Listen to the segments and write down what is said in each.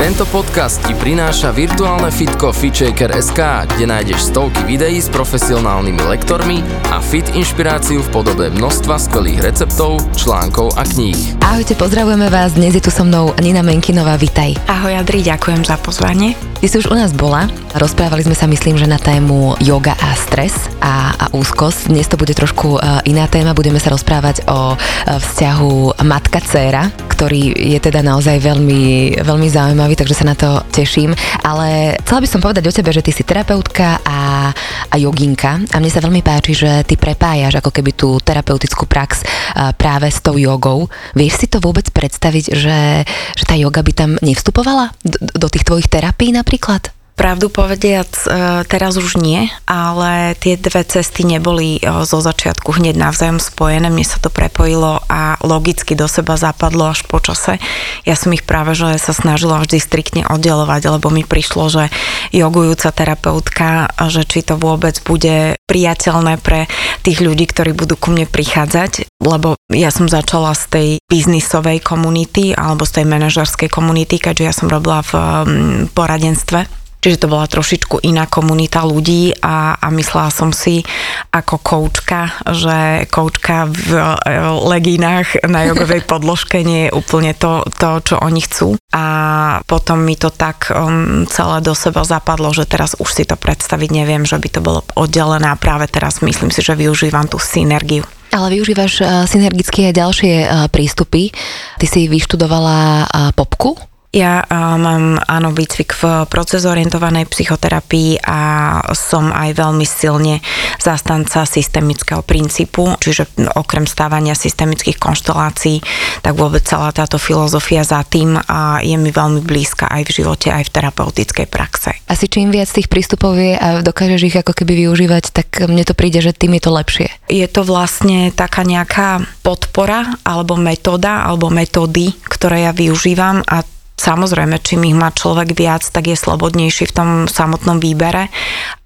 Tento podcast ti prináša virtuálne fitko FitShaker.sk, kde nájdeš stovky videí s profesionálnymi lektormi a fit inšpiráciu v podobe množstva skvelých receptov, článkov a kníh. Ahojte, pozdravujeme vás, dnes je tu so mnou Nina Menkinová, vitaj. Ahoj Adri, ďakujem za pozvanie. Ty si už u nás bola, rozprávali sme sa myslím, že na tému yoga a stres a, a úzkosť. Dnes to bude trošku uh, iná téma, budeme sa rozprávať o uh, vzťahu matka-céra, ktorý je teda naozaj veľmi, veľmi zaujímavý, takže sa na to teším. Ale chcela by som povedať o tebe, že ty si terapeutka a, a joginka a mne sa veľmi páči, že ty prepájaš ako keby tú terapeutickú prax práve s tou jogou. Vieš si to vôbec predstaviť, že, že tá joga by tam nevstupovala do, do tých tvojich terapií napríklad? Pravdu povediac, e, teraz už nie, ale tie dve cesty neboli e, zo začiatku hneď navzájom spojené, mne sa to prepojilo a logicky do seba zapadlo až po čase. Ja som ich práve že sa snažila vždy striktne oddelovať, lebo mi prišlo, že jogujúca terapeutka, že či to vôbec bude priateľné pre tých ľudí, ktorí budú ku mne prichádzať, lebo ja som začala z tej biznisovej komunity alebo z tej manažerskej komunity, keďže ja som robila v poradenstve Čiže to bola trošičku iná komunita ľudí a, a myslela som si ako koučka, že koučka v e, legínach na jogovej podložke nie je úplne to, to čo oni chcú. A potom mi to tak um, celé do seba zapadlo, že teraz už si to predstaviť neviem, že by to bolo oddelené a práve teraz myslím si, že využívam tú synergiu. Ale využívaš uh, synergické aj ďalšie uh, prístupy. Ty si vyštudovala popku, ja uh, mám áno výcvik v procesorientovanej psychoterapii a som aj veľmi silne zastanca systemického princípu, čiže okrem stávania systemických konštelácií, tak vôbec celá táto filozofia za tým a je mi veľmi blízka aj v živote, aj v terapeutickej praxe. Asi čím viac tých prístupov je a dokážeš ich ako keby využívať, tak mne to príde, že tým je to lepšie. Je to vlastne taká nejaká podpora alebo metóda alebo metódy, ktoré ja využívam a Samozrejme, čím ich má človek viac, tak je slobodnejší v tom samotnom výbere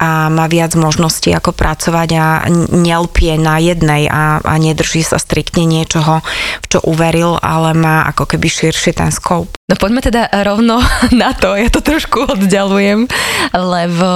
a má viac možností ako pracovať a nelpie na jednej a, a nedrží sa striktne niečoho, v čo uveril, ale má ako keby širší ten scope. No poďme teda rovno na to, ja to trošku oddialujem, lebo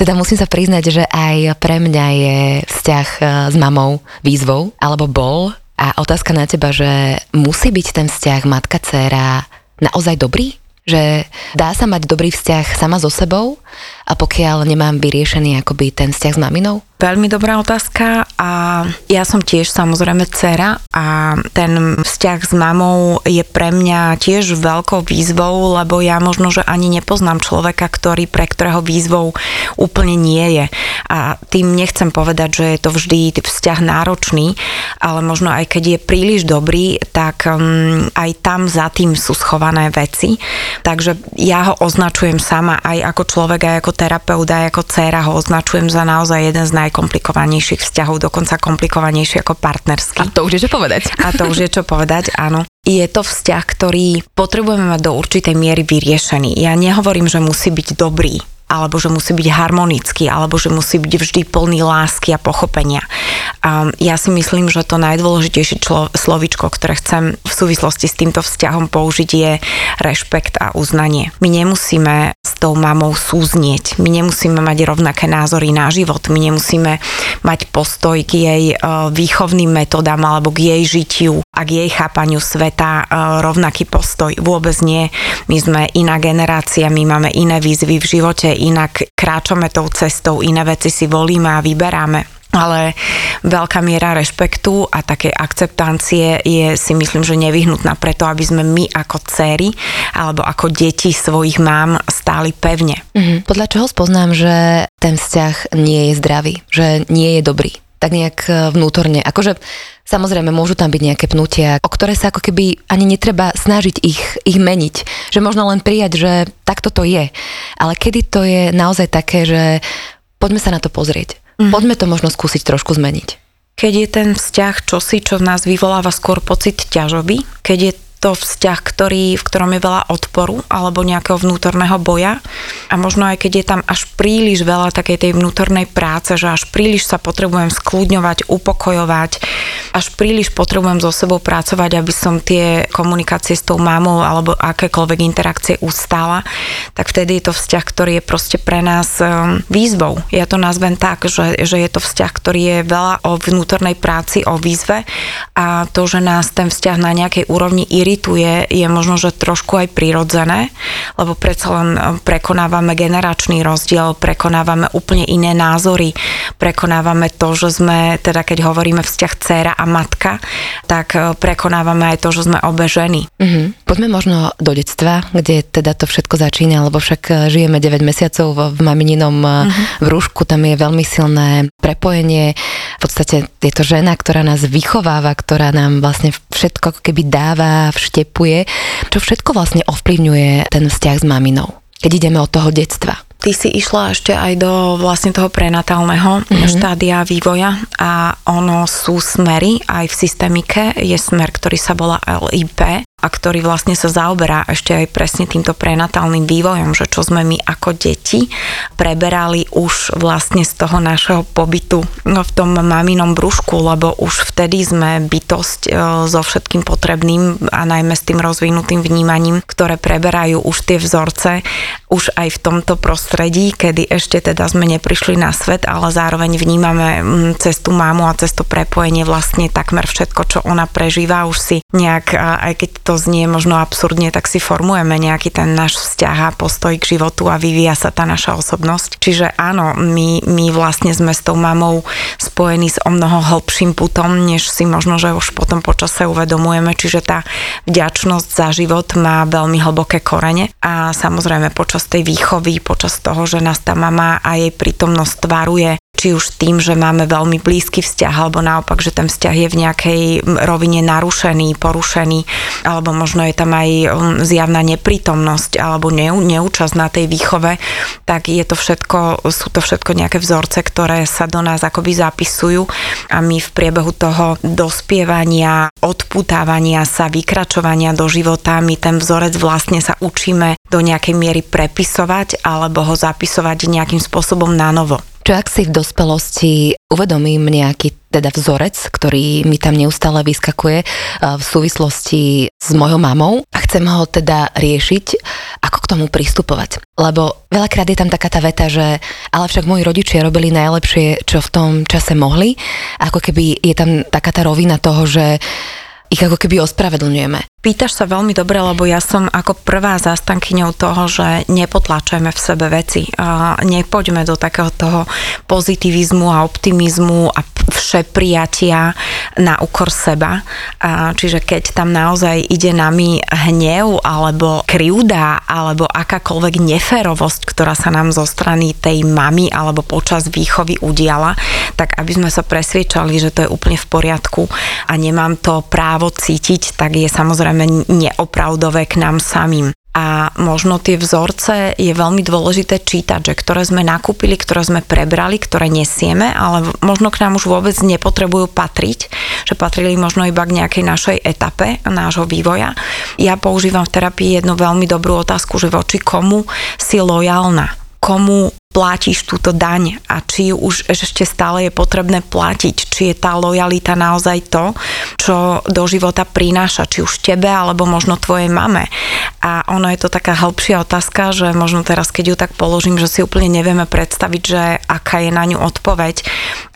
teda musím sa priznať, že aj pre mňa je vzťah e, s mamou výzvou, alebo bol, a otázka na teba, že musí byť ten vzťah matka-céra naozaj dobrý? Že dá sa mať dobrý vzťah sama so sebou a pokiaľ nemám vyriešený akoby ten vzťah s maminou? Veľmi dobrá otázka a ja som tiež samozrejme dcera a ten vzťah s mamou je pre mňa tiež veľkou výzvou, lebo ja možno, že ani nepoznám človeka, ktorý pre ktorého výzvou úplne nie je. A tým nechcem povedať, že je to vždy vzťah náročný, ale možno aj keď je príliš dobrý, tak um, aj tam za tým sú schované veci. Takže ja ho označujem sama aj ako človek, aj ako terapeut, aj ako dcera ho označujem za naozaj jeden z naj najkomplikovanejších vzťahov, dokonca komplikovanejší ako partnerský. A to už je čo povedať. A to už je čo povedať, áno. Je to vzťah, ktorý potrebujeme mať do určitej miery vyriešený. Ja nehovorím, že musí byť dobrý, alebo že musí byť harmonický, alebo že musí byť vždy plný lásky a pochopenia. A ja si myslím, že to najdôležitejšie člo, slovičko, ktoré chcem v súvislosti s týmto vzťahom použiť je rešpekt a uznanie. My nemusíme s tou mamou súznieť, my nemusíme mať rovnaké názory na život, my nemusíme mať postoj k jej e, výchovným metodám alebo k jej žitiu a k jej chápaniu sveta e, rovnaký postoj. Vôbec nie. My sme iná generácia, my máme iné výzvy v živote, inak kráčame tou cestou, iné veci si volíme a vyberáme ale veľká miera rešpektu a také akceptancie je si myslím, že nevyhnutná preto, aby sme my ako céry alebo ako deti svojich mám stáli pevne. Mm-hmm. Podľa čoho spoznám, že ten vzťah nie je zdravý, že nie je dobrý? Tak nejak e, vnútorne. Akože Samozrejme, môžu tam byť nejaké pnutia, o ktoré sa ako keby ani netreba snažiť ich, ich meniť. Že možno len prijať, že takto to je. Ale kedy to je naozaj také, že poďme sa na to pozrieť. Mm. Poďme to možno skúsiť trošku zmeniť. Keď je ten vzťah čosi, čo v nás vyvoláva skôr pocit ťažoby, keď je to vzťah, ktorý, v ktorom je veľa odporu alebo nejakého vnútorného boja a možno aj keď je tam až príliš veľa takej tej vnútornej práce, že až príliš sa potrebujem skľudňovať, upokojovať, až príliš potrebujem so sebou pracovať, aby som tie komunikácie s tou mamou alebo akékoľvek interakcie ustála, tak vtedy je to vzťah, ktorý je proste pre nás um, výzvou. Ja to nazvem tak, že, že je to vzťah, ktorý je veľa o vnútornej práci, o výzve a to, že nás ten vzťah na nejakej úrovni irituje, je možno, že trošku aj prirodzené, lebo predsa len um, prekonávame generačný rozdiel, prekonávame úplne iné názory, prekonávame to, že sme, teda keď hovoríme vzťah dcéra a matka, tak uh, prekonávame aj to, že sme obe ženy. Mm-hmm. Poďme možno do detstva, kde teda to všetko začína, lebo však uh, žijeme 9 mesiacov v, mamininom mm-hmm. vrúšku, tam je veľmi silné prepojenie. V podstate je to žena, ktorá nás vychováva, ktorá nám vlastne všetko keby dáva, vštepuje. Čo všetko vlastne ovplyvňuje ten vzťah s maminou, keď ideme od toho detstva? Ty si išla ešte aj do vlastne toho prenatálneho mm-hmm. štádia vývoja a ono sú smery aj v systémike. Je smer, ktorý sa volá LIP a ktorý vlastne sa zaoberá ešte aj presne týmto prenatálnym vývojom, že čo sme my ako deti preberali už vlastne z toho našeho pobytu v tom maminom brúšku, lebo už vtedy sme bytosť e, so všetkým potrebným a najmä s tým rozvinutým vnímaním, ktoré preberajú už tie vzorce už aj v tomto prostredí, kedy ešte teda sme neprišli na svet, ale zároveň vnímame cez tú mámu a cez to prepojenie vlastne takmer všetko, čo ona prežíva, už si nejak, aj keď to to znie možno absurdne, tak si formujeme nejaký ten náš vzťah a postoj k životu a vyvíja sa tá naša osobnosť. Čiže áno, my, my vlastne sme s tou mamou spojení s o mnoho hlbším putom, než si možno, že už potom počase uvedomujeme, čiže tá vďačnosť za život má veľmi hlboké korene. A samozrejme počas tej výchovy, počas toho, že nás tá mama a jej prítomnosť tvaruje či už tým, že máme veľmi blízky vzťah, alebo naopak, že ten vzťah je v nejakej rovine narušený, porušený, alebo možno je tam aj zjavná neprítomnosť alebo neúčasť na tej výchove, tak je to všetko, sú to všetko nejaké vzorce, ktoré sa do nás akoby zapisujú a my v priebehu toho dospievania, odputávania sa, vykračovania do života, my ten vzorec vlastne sa učíme do nejakej miery prepisovať alebo ho zapisovať nejakým spôsobom na novo. Čo ak si v dospelosti uvedomím nejaký teda vzorec, ktorý mi tam neustále vyskakuje v súvislosti s mojou mamou a chcem ho teda riešiť, ako k tomu pristupovať. Lebo veľakrát je tam taká tá veta, že ale však moji rodičia robili najlepšie, čo v tom čase mohli. Ako keby je tam taká tá rovina toho, že ich ako keby ospravedlňujeme. Pýtaš sa veľmi dobre, lebo ja som ako prvá zastankyňou toho, že nepotlačujeme v sebe veci. A nepoďme do takého toho pozitivizmu a optimizmu a všeprijatia na úkor seba. A čiže keď tam naozaj ide nami hnev alebo krivda alebo akákoľvek neférovosť, ktorá sa nám zo strany tej mamy alebo počas výchovy udiala, tak aby sme sa presviečali, že to je úplne v poriadku a nemám to právo cítiť, tak je samozrejme neopravdové k nám samým. A možno tie vzorce je veľmi dôležité čítať, že ktoré sme nakúpili, ktoré sme prebrali, ktoré nesieme, ale možno k nám už vôbec nepotrebujú patriť, že patrili možno iba k nejakej našej etape nášho vývoja. Ja používam v terapii jednu veľmi dobrú otázku, že voči komu si lojálna komu platíš túto daň a či už ešte stále je potrebné platiť, či je tá lojalita naozaj to, čo do života prináša, či už tebe alebo možno tvojej mame. A ono je to taká hĺbšia otázka, že možno teraz, keď ju tak položím, že si úplne nevieme predstaviť, že aká je na ňu odpoveď,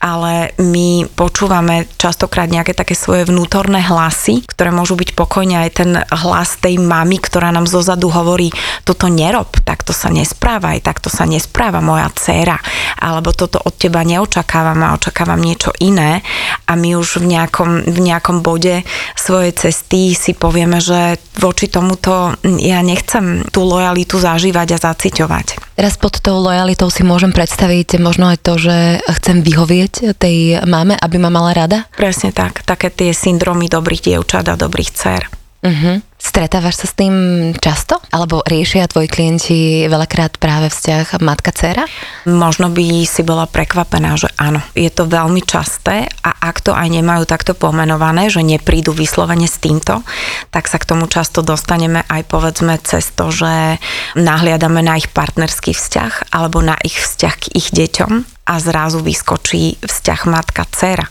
ale my počúvame častokrát nejaké také svoje vnútorné hlasy, ktoré môžu byť pokojne aj ten hlas tej mamy, ktorá nám zozadu hovorí, toto nerob, takto sa nesprávaj, takto sa nespráva moja dcéra, alebo toto od teba neočakávam a očakávam niečo iné a my už v nejakom, v nejakom bode svojej cesty si povieme, že voči tomuto ja nechcem tú lojalitu zažívať a zaciťovať. Teraz pod tou lojalitou si môžem predstaviť možno aj to, že chcem vyhovieť tej máme, aby ma mala rada? Presne tak. Také tie syndromy dobrých dievčat a dobrých dcer. Uh-huh. Stretávaš sa s tým často? Alebo riešia tvoji klienti veľakrát práve vzťah matka-dcera? Možno by si bola prekvapená, že áno. Je to veľmi časté a ak to aj nemajú takto pomenované, že neprídu vyslovene s týmto, tak sa k tomu často dostaneme aj povedzme cez to, že nahliadame na ich partnerský vzťah alebo na ich vzťah k ich deťom a zrazu vyskočí vzťah matka-dcera.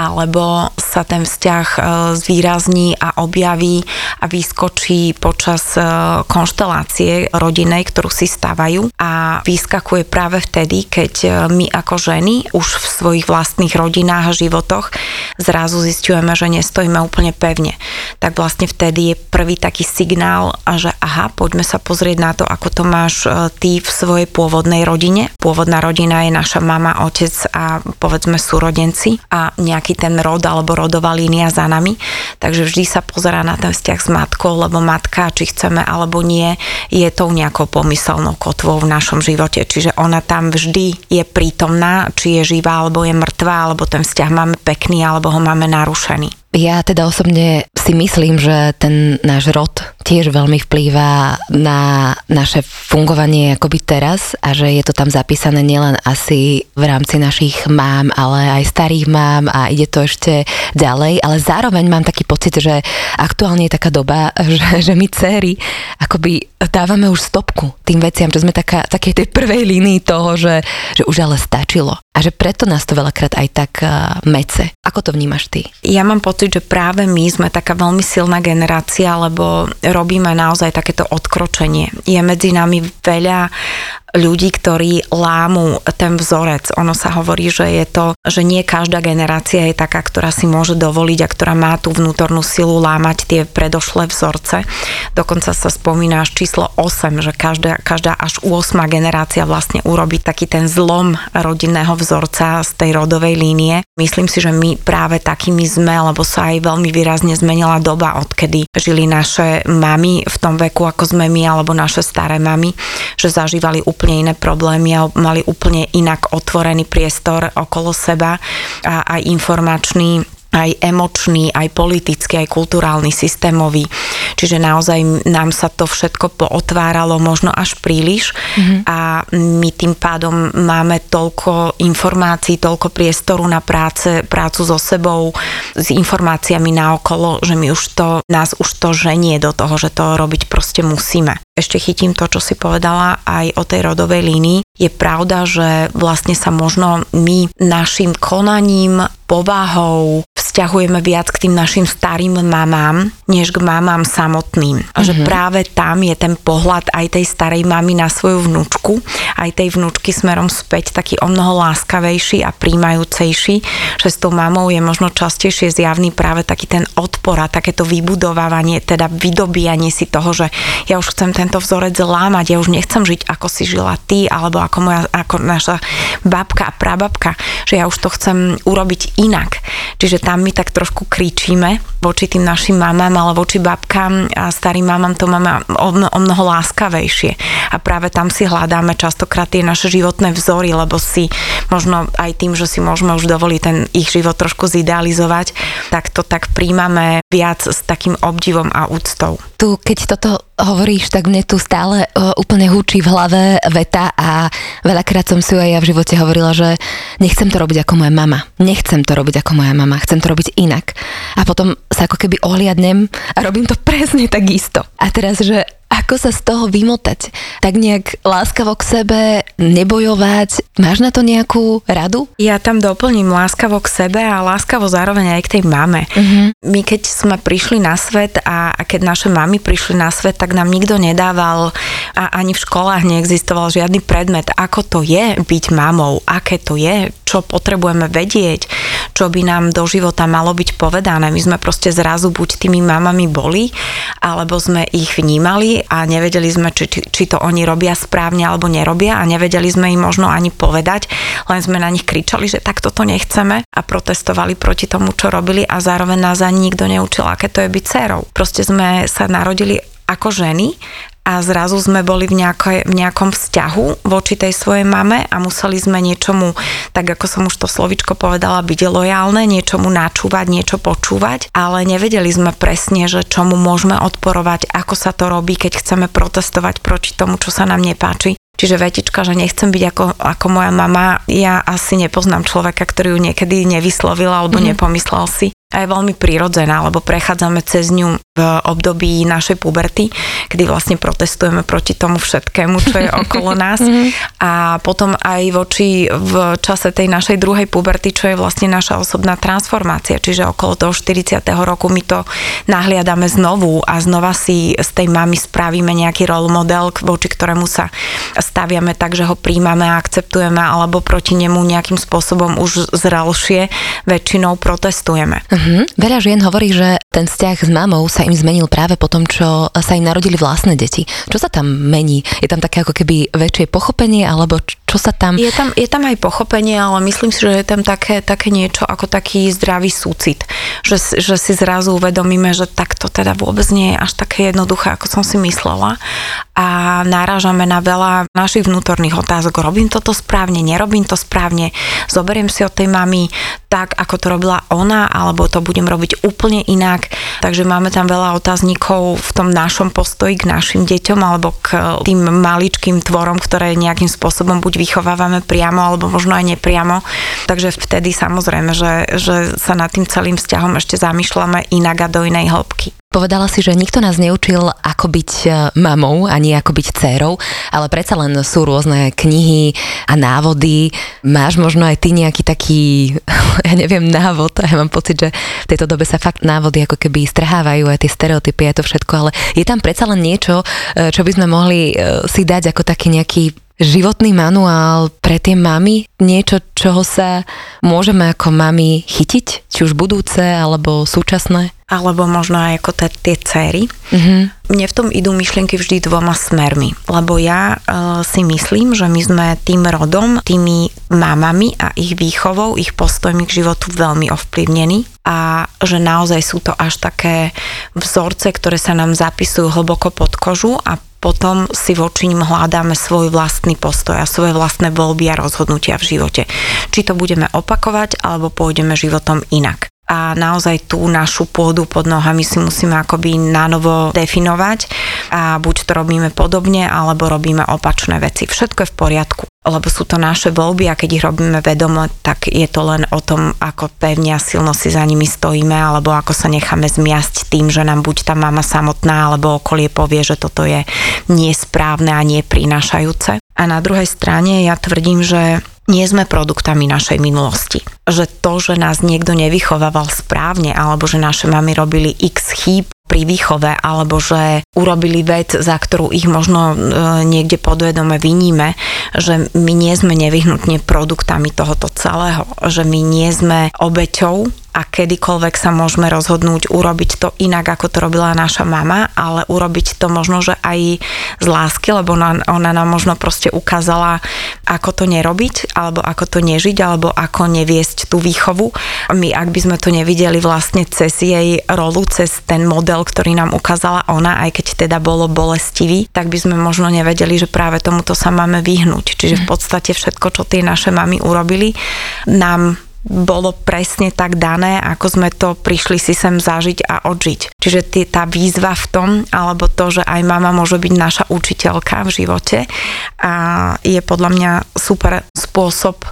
Alebo sa ten vzťah e, zvýrazní a objaví a vyskočí počas e, konštelácie rodinej, ktorú si stavajú a vyskakuje práve vtedy, keď e, my ako ženy už v svojich vlastných rodinách a životoch zrazu zistujeme, že nestojíme úplne pevne. Tak vlastne vtedy je prvý taký signál, že aha, poďme sa pozrieť na to, ako to máš ty v svojej pôvodnej rodine. Pôvodná rodina je naša mama, otec a povedzme súrodenci a nejaký ten rod alebo rodová línia za nami. Takže vždy sa pozera na ten vzťah s matkou, lebo matka, či chceme alebo nie, je tou nejakou pomyselnou kotvou v našom živote. Čiže ona tam vždy je prítomná, či je živá alebo je mŕtvá, alebo ten vzťah máme pekný alebo ho máme narušený. Ja teda osobne si myslím, že ten náš rod tiež veľmi vplýva na naše fungovanie akoby teraz a že je to tam zapísané nielen asi v rámci našich mám, ale aj starých mám a ide to ešte ďalej, ale zároveň mám taký pocit, že aktuálne je taká doba, že, že my céry akoby dávame už stopku tým veciam, že sme taká, takej tej prvej línii toho, že, že už ale stačilo. A že preto nás to veľakrát aj tak uh, mece. Ako to vnímaš ty? Ja mám pocit, že práve my sme taká veľmi silná generácia, lebo robíme naozaj takéto odkročenie. Je medzi nami veľa ľudí, ktorí lámu ten vzorec. Ono sa hovorí, že je to, že nie každá generácia je taká, ktorá si môže dovoliť a ktorá má tú vnútornú silu lámať tie predošlé vzorce. Dokonca sa spomína až číslo 8, že každá, každá až 8 generácia vlastne urobí taký ten zlom rodinného vzorca z tej rodovej línie. Myslím si, že my práve takými sme, lebo sa aj veľmi výrazne zmenila doba, odkedy žili naše mamy v tom veku, ako sme my, alebo naše staré mamy, že zažívali iné problémy a mali úplne inak otvorený priestor okolo seba a aj informačný aj emočný, aj politický, aj kulturálny, systémový. Čiže naozaj nám sa to všetko pootváralo možno až príliš mm-hmm. a my tým pádom máme toľko informácií, toľko priestoru na práce, prácu so sebou, s informáciami na okolo, že my už to, nás už to ženie do toho, že to robiť proste musíme. Ešte chytím to, čo si povedala aj o tej rodovej línii. Je pravda, že vlastne sa možno my našim konaním, povahou, vzťahujeme viac k tým našim starým mamám, než k mamám samotným. A že mm-hmm. práve tam je ten pohľad aj tej starej mamy na svoju vnúčku, aj tej vnúčky smerom späť taký o mnoho láskavejší a príjmajúcejší, že s tou mamou je možno častejšie zjavný práve taký ten odpor a takéto vybudovávanie, teda vydobíjanie si toho, že ja už chcem tento vzorec lámať, ja už nechcem žiť ako si žila ty, alebo ako moja, ako naša babka a prababka, že ja už to chcem urobiť inak. Čiže tam my tak trošku kričíme voči tým našim mamám, ale voči babkám a starým mamám to máme o mnoho láskavejšie. A práve tam si hľadáme častokrát tie naše životné vzory, lebo si možno aj tým, že si môžeme už dovoliť ten ich život trošku zidealizovať, tak to tak príjmame viac s takým obdivom a úctou. Tu, keď toto hovoríš, tak mne tu stále uh, úplne húči v hlave veta a veľakrát som si ju aj ja v živote hovorila, že nechcem to robiť ako moja mama. Nechcem to robiť ako moja mama. Chcem to robiť inak. A potom sa ako keby ohliadnem a robím to presne tak isto. A teraz, že ako sa z toho vymotať? Tak nejak láskavo k sebe, nebojovať. Máš na to nejakú radu? Ja tam doplním láskavo k sebe a láskavo zároveň aj k tej mame. Uh-huh. My keď sme prišli na svet a, a keď naše mamy prišli na svet, tak nám nikto nedával a ani v školách neexistoval žiadny predmet, ako to je byť mamou, aké to je, čo potrebujeme vedieť, čo by nám do života malo byť povedané. My sme proste zrazu buď tými mamami boli, alebo sme ich vnímali a nevedeli sme, či, či, či to oni robia správne alebo nerobia a nevedeli sme im možno ani povedať, len sme na nich kričali, že takto to nechceme a protestovali proti tomu, čo robili a zároveň nás ani nikto neučil, aké to je byť dcerou. Proste sme sa narodili ako ženy a zrazu sme boli v, nejakej, v nejakom vzťahu voči tej svojej mame a museli sme niečomu, tak ako som už to slovičko povedala, byť lojálne, niečomu načúvať, niečo počúvať, ale nevedeli sme presne, že čomu môžeme odporovať, ako sa to robí, keď chceme protestovať proti tomu, čo sa nám nepáči. Čiže vetička, že nechcem byť ako, ako moja mama, ja asi nepoznám človeka, ktorý ju niekedy nevyslovil alebo mm-hmm. nepomyslel si a je veľmi prirodzená, lebo prechádzame cez ňu v období našej puberty, kedy vlastne protestujeme proti tomu všetkému, čo je okolo nás mhm. a potom aj voči v čase tej našej druhej puberty, čo je vlastne naša osobná transformácia, čiže okolo toho 40. roku my to nahliadame znovu a znova si z tej mamy spravíme nejaký role model, voči ktorému sa staviame tak, že ho príjmame a akceptujeme alebo proti nemu nejakým spôsobom už zrelšie väčšinou protestujeme. Uh-huh. Veľa žien hovorí, že ten vzťah s mamou sa im zmenil práve po tom, čo sa im narodili vlastné deti. Čo sa tam mení? Je tam také ako keby väčšie pochopenie, alebo čo sa tam... Je tam, je tam aj pochopenie, ale myslím si, že je tam také, také niečo ako taký zdravý súcit. Že, že si zrazu uvedomíme, že takto teda vôbec nie je až také jednoduché, ako som si myslela. A náražame na veľa našich vnútorných otázok. Robím toto správne, nerobím to správne, zoberiem si od tej mamy tak, ako to robila ona, alebo to budem robiť úplne inak. Takže máme tam veľa otáznikov v tom našom postoji k našim deťom alebo k tým maličkým tvorom, ktoré nejakým spôsobom buď vychovávame priamo alebo možno aj nepriamo. Takže vtedy samozrejme, že, že sa nad tým celým vzťahom ešte zamýšľame inak a do inej hĺbky. Povedala si, že nikto nás neučil, ako byť e, mamou, ani ako byť dcérou, ale predsa len sú rôzne knihy a návody. Máš možno aj ty nejaký taký, ja neviem, návod. Ja mám pocit, že v tejto dobe sa fakt návody ako keby strhávajú aj tie stereotypy a to všetko, ale je tam predsa len niečo, e, čo by sme mohli e, si dať ako taký nejaký životný manuál pre tie mamy, niečo, čoho sa môžeme ako mamy chytiť, či už budúce alebo súčasné? alebo možno aj ako t- tie céry. Mm-hmm. Mne v tom idú myšlienky vždy dvoma smermi, lebo ja e, si myslím, že my sme tým rodom, tými mamami a ich výchovou, ich postojmi k životu veľmi ovplyvnení a že naozaj sú to až také vzorce, ktoré sa nám zapisujú hlboko pod kožu a potom si voči ním hľadáme svoj vlastný postoj a svoje vlastné voľby a rozhodnutia v živote. Či to budeme opakovať, alebo pôjdeme životom inak a naozaj tú našu pôdu pod nohami si musíme akoby nanovo definovať a buď to robíme podobne, alebo robíme opačné veci. Všetko je v poriadku lebo sú to naše voľby a keď ich robíme vedomo, tak je to len o tom, ako pevne a silno si za nimi stojíme, alebo ako sa necháme zmiasť tým, že nám buď tá mama samotná, alebo okolie povie, že toto je nesprávne a neprinášajúce. A na druhej strane ja tvrdím, že nie sme produktami našej minulosti. Že to, že nás niekto nevychovával správne, alebo že naše mamy robili x chýb pri výchove, alebo že urobili vec, za ktorú ich možno e, niekde podvedome vyníme, že my nie sme nevyhnutne produktami tohoto celého, že my nie sme obeťou a kedykoľvek sa môžeme rozhodnúť urobiť to inak, ako to robila naša mama, ale urobiť to možno, že aj z lásky, lebo ona, ona nám možno proste ukázala, ako to nerobiť, alebo ako to nežiť, alebo ako neviesť tú výchovu. My, ak by sme to nevideli vlastne cez jej rolu, cez ten model, ktorý nám ukázala ona, aj keď teda bolo bolestivý, tak by sme možno nevedeli, že práve tomuto sa máme vyhnúť. Čiže v podstate všetko, čo tie naše mamy urobili, nám bolo presne tak dané, ako sme to prišli si sem zažiť a odžiť. Čiže tý, tá výzva v tom, alebo to, že aj mama môže byť naša učiteľka v živote a je podľa mňa super spôsob,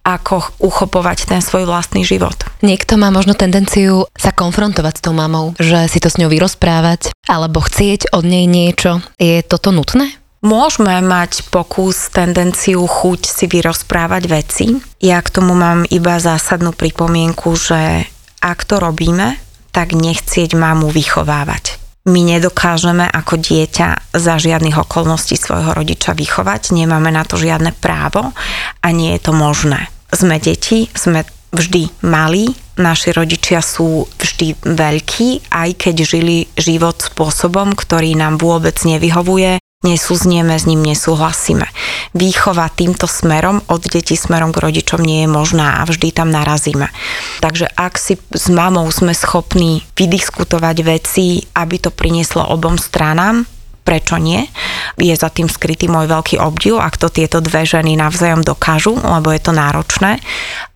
ako uchopovať ten svoj vlastný život. Niekto má možno tendenciu sa konfrontovať s tou mamou, že si to s ňou vyrozprávať, alebo chcieť od nej niečo. Je toto nutné? Môžeme mať pokus, tendenciu, chuť si vyrozprávať veci. Ja k tomu mám iba zásadnú pripomienku, že ak to robíme, tak nechcieť mamu vychovávať. My nedokážeme ako dieťa za žiadnych okolností svojho rodiča vychovať, nemáme na to žiadne právo a nie je to možné. Sme deti, sme vždy malí, naši rodičia sú vždy veľkí, aj keď žili život spôsobom, ktorý nám vôbec nevyhovuje, nesúznieme s ním, nesúhlasíme. Výchova týmto smerom od detí smerom k rodičom nie je možná a vždy tam narazíme. Takže ak si s mamou sme schopní vydiskutovať veci, aby to prinieslo obom stranám, prečo nie. Je za tým skrytý môj veľký obdiv, ak to tieto dve ženy navzájom dokážu, lebo je to náročné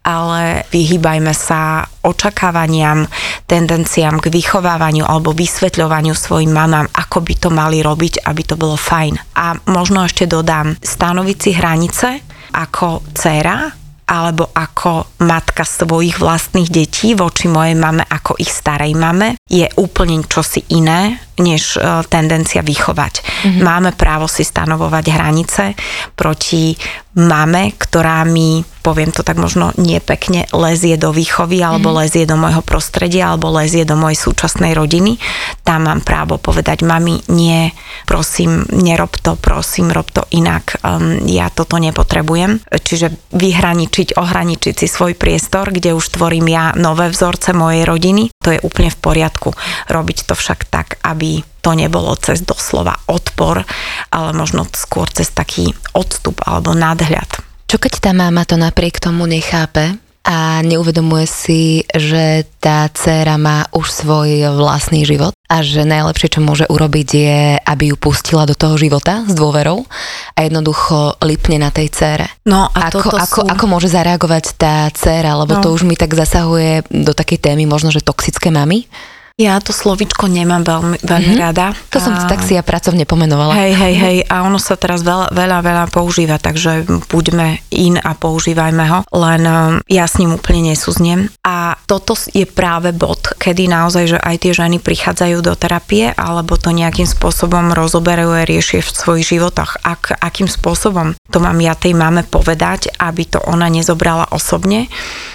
ale vyhýbajme sa očakávaniam, tendenciám k vychovávaniu alebo vysvetľovaniu svojim mamám, ako by to mali robiť, aby to bolo fajn. A možno ešte dodám, stanoviť si hranice ako dcéra alebo ako matka svojich vlastných detí voči mojej mame ako ich starej mame je úplne čosi iné, než e, tendencia vychovať. Mm-hmm. Máme právo si stanovovať hranice proti mame, ktorá mi poviem to tak možno nie pekne, lezie do výchovy alebo mm. lezie do môjho prostredia alebo lezie do mojej súčasnej rodiny. Tam mám právo povedať, mami, nie, prosím, nerob to, prosím, rob to inak, um, ja toto nepotrebujem. Čiže vyhraničiť, ohraničiť si svoj priestor, kde už tvorím ja nové vzorce mojej rodiny, to je úplne v poriadku. Robiť to však tak, aby to nebolo cez doslova odpor, ale možno skôr cez taký odstup alebo nadhľad. Čo keď tá mama to napriek tomu nechápe a neuvedomuje si, že tá dcéra má už svoj vlastný život a že najlepšie, čo môže urobiť je, aby ju pustila do toho života s dôverou a jednoducho lipne na tej cére. No a ako, ako, sú... ako môže zareagovať tá dcéra, lebo no. to už mi tak zasahuje do takej témy možno, že toxické mamy, ja to slovičko nemám veľmi, veľmi mm-hmm. rada. To som a... tak si ja pracovne pomenovala. Hej, hej, hej. A ono sa teraz veľa, veľa, veľa používa, takže buďme in a používajme ho. Len um, ja s ním úplne nesúzniem. A toto je práve bod, kedy naozaj, že aj tie ženy prichádzajú do terapie, alebo to nejakým spôsobom rozoberajú a riešia v svojich životoch. Ak, akým spôsobom to mám ja tej mame povedať, aby to ona nezobrala osobne,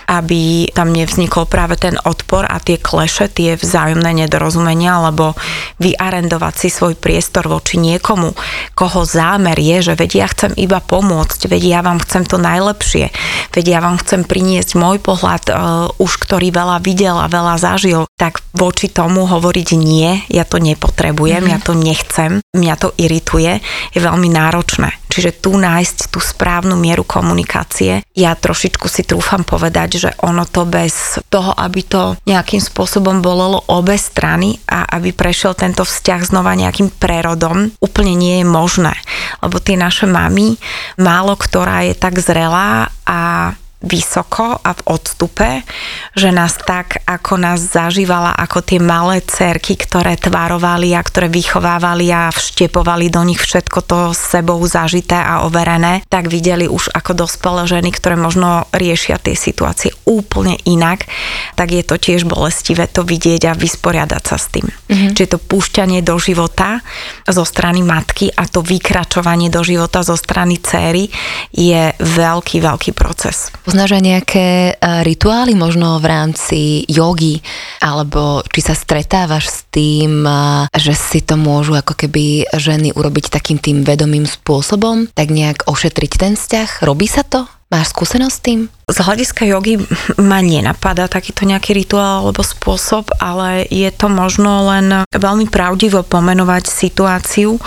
aby tam nevznikol práve ten odpor a tie kleše, tie vzájomné vzájomné nedorozumenia, alebo vyarendovať si svoj priestor voči niekomu, koho zámer je, že veď ja chcem iba pomôcť, veď ja vám chcem to najlepšie, veď ja vám chcem priniesť môj pohľad, uh, už ktorý veľa videl a veľa zažil, tak voči tomu hovoriť nie, ja to nepotrebujem, mm-hmm. ja to nechcem, mňa to irituje, je veľmi náročné. Čiže tu nájsť tú správnu mieru komunikácie. Ja trošičku si trúfam povedať, že ono to bez toho, aby to nejakým spôsobom bolelo obe strany a aby prešiel tento vzťah znova nejakým prerodom, úplne nie je možné. Lebo tie naše mamy, málo ktorá je tak zrelá a vysoko a v odstupe, že nás tak, ako nás zažívala ako tie malé cerky, ktoré tvarovali a ktoré vychovávali a vštepovali do nich všetko to s sebou zažité a overené, tak videli už ako dospelé ženy, ktoré možno riešia tie situácie úplne inak, tak je to tiež bolestivé to vidieť a vysporiadať sa s tým. Mm-hmm. Čiže to púšťanie do života zo strany matky a to vykračovanie do života zo strany céry je veľký, veľký proces. Poznáš aj nejaké e, rituály možno v rámci jogy, alebo či sa stretávaš s tým, e, že si to môžu ako keby ženy urobiť takým tým vedomým spôsobom, tak nejak ošetriť ten vzťah? Robí sa to? Máš skúsenosť s tým? Z hľadiska jogy ma nenapadá takýto nejaký rituál alebo spôsob, ale je to možno len veľmi pravdivo pomenovať situáciu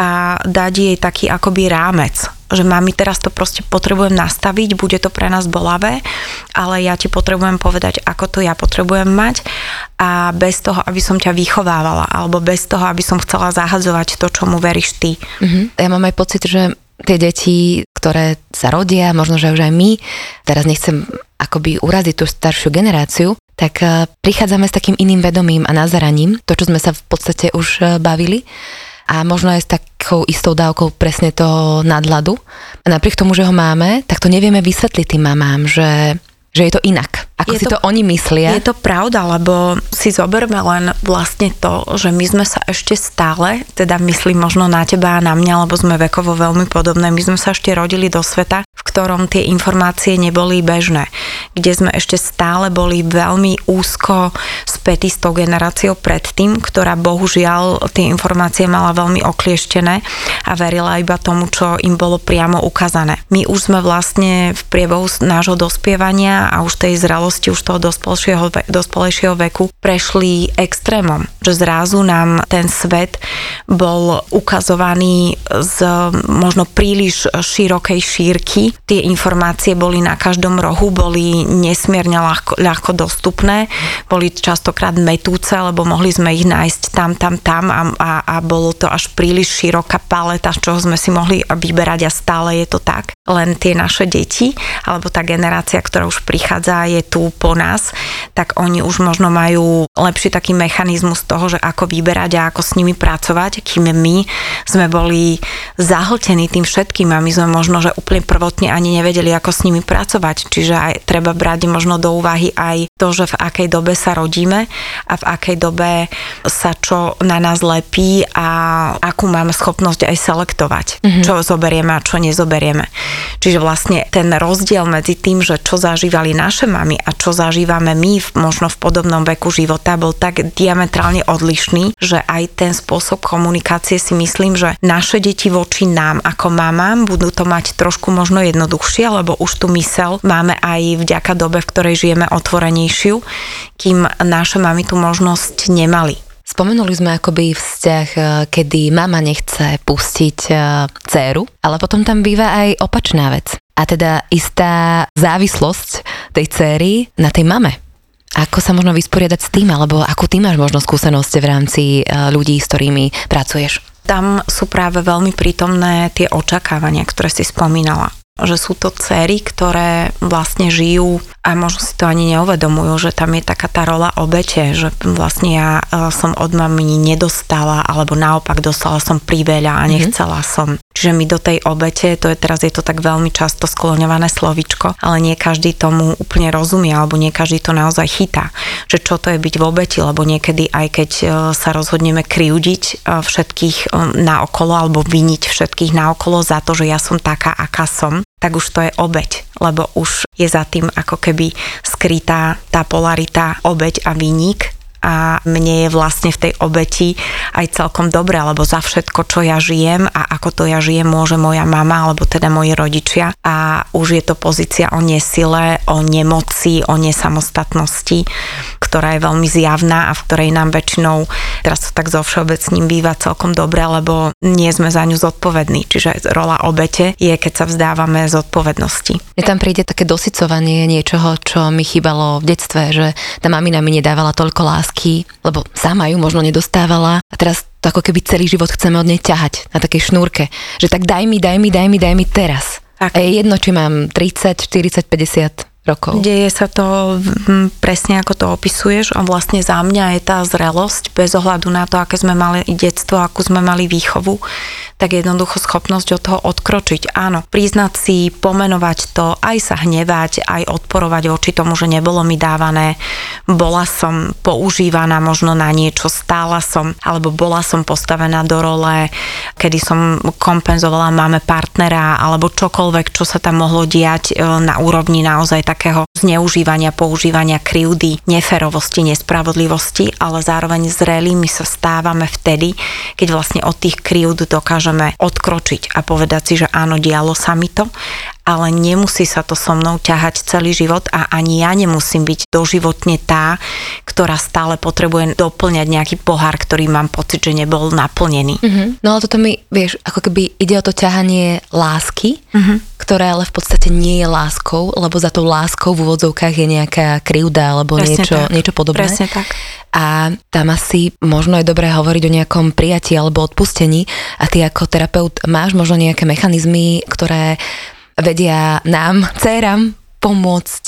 a dať jej taký akoby rámec že mami, teraz to proste potrebujem nastaviť, bude to pre nás bolavé, ale ja ti potrebujem povedať, ako to ja potrebujem mať a bez toho, aby som ťa vychovávala, alebo bez toho, aby som chcela zahadzovať to, čomu veríš ty. Mm-hmm. Ja mám aj pocit, že tie deti, ktoré sa rodia, možno, že už aj my, teraz nechcem akoby uraziť tú staršiu generáciu, tak eh, prichádzame s takým iným vedomím a nazeraním, to, čo sme sa v podstate už eh, bavili a možno aj s takou istou dávkou presne toho nadhľadu. A napriek tomu, že ho máme, tak to nevieme vysvetliť tým mamám, že, že je to inak. Ako je si to, to oni myslia. Je to pravda, lebo si zoberme len vlastne to, že my sme sa ešte stále, teda myslím možno na teba a na mňa, lebo sme vekovo veľmi podobné, my sme sa ešte rodili do sveta, v ktorom tie informácie neboli bežné, kde sme ešte stále boli veľmi úzko spätí s tou generáciou predtým, ktorá bohužiaľ tie informácie mala veľmi oklieštené a verila iba tomu, čo im bolo priamo ukázané. My už sme vlastne v priebehu nášho dospievania a už tej zrelosti udalosti už toho dospelšieho, dospelejšieho veku prešli extrémom, že zrazu nám ten svet bol ukazovaný z možno príliš širokej šírky. Tie informácie boli na každom rohu, boli nesmierne ľahko, ľahko dostupné, boli častokrát metúce, lebo mohli sme ich nájsť tam, tam, tam a, a, a bolo to až príliš široká paleta, z čoho sme si mohli vyberať a stále je to tak. Len tie naše deti, alebo tá generácia, ktorá už prichádza, je tu po nás, tak oni už možno majú lepší taký mechanizmus toho, že ako vyberať a ako s nimi pracovať, kým my sme boli zahltení tým všetkým a my sme možno, že úplne prvotne ani nevedeli, ako s nimi pracovať. Čiže aj treba brať možno do úvahy aj to, že v akej dobe sa rodíme a v akej dobe sa čo na nás lepí a akú máme schopnosť aj selektovať, mm-hmm. čo zoberieme a čo nezoberieme. Čiže vlastne ten rozdiel medzi tým, že čo zažívali naše mamy a čo zažívame my v, možno v podobnom veku života bol tak diametrálne odlišný, že aj ten spôsob komunikácie si myslím, že naše deti voči nám ako mamám budú to mať trošku možno jednoduchšie, lebo už tu mysel máme aj vďaka dobe, v ktorej žijeme otvorenejšiu, kým naše mamy tú možnosť nemali. Spomenuli sme akoby vzťah, e, kedy mama nechce pustiť e, dceru, ale potom tam býva aj opačná vec. A teda istá závislosť tej céry na tej mame. Ako sa možno vysporiadať s tým, alebo akú ty máš možno skúsenosť v rámci e, ľudí, s ktorými pracuješ? Tam sú práve veľmi prítomné tie očakávania, ktoré si spomínala že sú to cery, ktoré vlastne žijú a možno si to ani neuvedomujú, že tam je taká tá rola obete, že vlastne ja e, som od mami nedostala, alebo naopak dostala som priveľa a mhm. nechcela som. Čiže my do tej obete, to je teraz je to tak veľmi často skloňované slovičko, ale nie každý tomu úplne rozumie, alebo nie každý to naozaj chytá. Že čo to je byť v obeti, lebo niekedy aj keď e, sa rozhodneme kriudiť e, všetkých naokolo, alebo viniť všetkých naokolo za to, že ja som taká, aká som, tak už to je obeď, lebo už je za tým ako keby skrytá tá polarita obeď a výnik a mne je vlastne v tej obeti aj celkom dobre, lebo za všetko, čo ja žijem a ako to ja žijem, môže moja mama alebo teda moji rodičia a už je to pozícia o nesile, o nemoci, o nesamostatnosti, ktorá je veľmi zjavná a v ktorej nám väčšinou, teraz to tak zo všeobecným býva celkom dobre, lebo nie sme za ňu zodpovední. Čiže rola obete je, keď sa vzdávame zodpovednosti. Mne tam príde také dosycovanie niečoho, čo mi chýbalo v detstve, že tá mamina mi nedávala toľko lásky lásky, lebo sama ju možno nedostávala a teraz to ako keby celý život chceme od nej ťahať na takej šnúrke, že tak daj mi, daj mi, daj mi, daj mi teraz. Tak. A je jedno, či mám 30, 40, 50 rokov. Deje sa to presne ako to opisuješ a vlastne za mňa je tá zrelosť bez ohľadu na to, aké sme mali detstvo, akú sme mali výchovu, tak jednoducho schopnosť od toho odkročiť. Áno, priznať si, pomenovať to, aj sa hnevať, aj odporovať voči tomu, že nebolo mi dávané, bola som používaná možno na niečo, stála som, alebo bola som postavená do role, kedy som kompenzovala máme partnera, alebo čokoľvek, čo sa tam mohlo diať e, na úrovni naozaj tak takého zneužívania, používania krivdy, neferovosti, nespravodlivosti, ale zároveň zrelými sa stávame vtedy, keď vlastne od tých krivd dokážeme odkročiť a povedať si, že áno, dialo sa mi to ale nemusí sa to so mnou ťahať celý život a ani ja nemusím byť doživotne tá, ktorá stále potrebuje doplňať nejaký pohár, ktorý mám pocit, že nebol naplnený. Mm-hmm. No ale toto mi, vieš, ako keby ide o to ťahanie lásky, mm-hmm. ktoré ale v podstate nie je láskou, lebo za tou láskou v úvodzovkách je nejaká krivda alebo niečo, niečo podobné. Presne tak. A tam asi možno je dobré hovoriť o nejakom prijatí alebo odpustení a ty ako terapeut máš možno nejaké mechanizmy, ktoré vedia nám, dcerám, pomôcť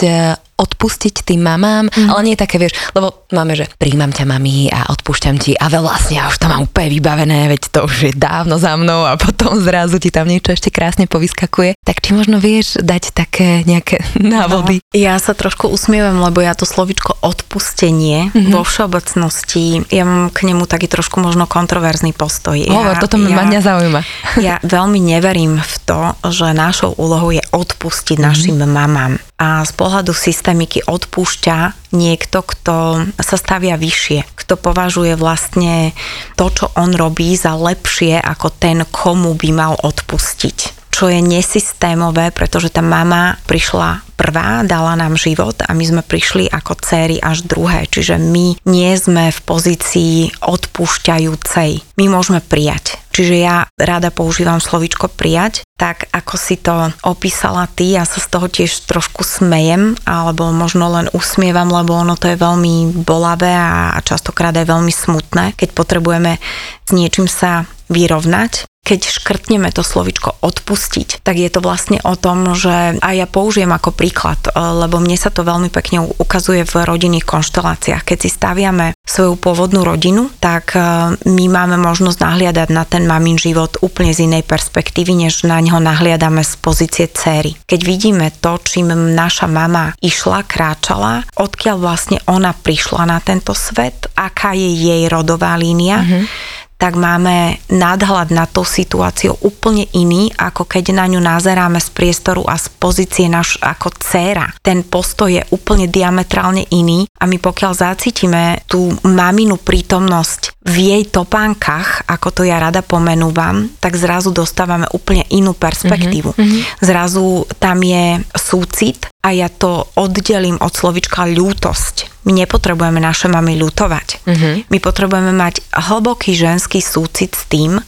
odpustiť tým mamám, mm. ale nie také, vieš, lebo máme, že príjmam ťa mami a odpúšťam ti a vlastne ja už to mám úplne vybavené, veď to už je dávno za mnou a potom zrazu ti tam niečo ešte krásne povyskakuje. Tak či možno vieš dať také nejaké návody? No, ja sa trošku usmievam, lebo ja to slovičko odpustenie mm-hmm. vo všeobecnosti, ja mám k nemu taký trošku možno kontroverzný postoj. Hovor, ja, toto ja, zaujíma. Ja veľmi neverím v to, že našou úlohou je odpustiť mm-hmm. našim mamám. A z pohľadu systémiky odpúšťa niekto, kto sa stavia vyššie, kto považuje vlastne to, čo on robí za lepšie ako ten, komu by mal odpustiť čo je nesystémové, pretože tá mama prišla prvá, dala nám život a my sme prišli ako céry až druhé. Čiže my nie sme v pozícii odpúšťajúcej. My môžeme prijať. Čiže ja rada používam slovičko prijať, tak ako si to opísala ty, ja sa z toho tiež trošku smejem, alebo možno len usmievam, lebo ono to je veľmi bolavé a častokrát aj veľmi smutné, keď potrebujeme s niečím sa vyrovnať keď škrtneme to slovičko odpustiť, tak je to vlastne o tom, že a ja použijem ako príklad, e, lebo mne sa to veľmi pekne ukazuje v rodinných konšteláciách. Keď si staviame svoju pôvodnú rodinu, tak e, my máme možnosť nahliadať na ten mamin život úplne z inej perspektívy, než na ňo nahliadame z pozície céry. Keď vidíme to, čím naša mama išla, kráčala, odkiaľ vlastne ona prišla na tento svet, aká je jej rodová línia, mm-hmm tak máme nadhľad na tú situáciu úplne iný, ako keď na ňu nazeráme z priestoru a z pozície naš ako dcéra. Ten postoj je úplne diametrálne iný a my pokiaľ zacítime tú maminu prítomnosť v jej topánkach, ako to ja rada pomenúvam, tak zrazu dostávame úplne inú perspektívu. Mm-hmm. Zrazu tam je súcit a ja to oddelím od slovička ľútosť my nepotrebujeme naše mamy ľutovať. Uh-huh. My potrebujeme mať hlboký ženský súcit s tým,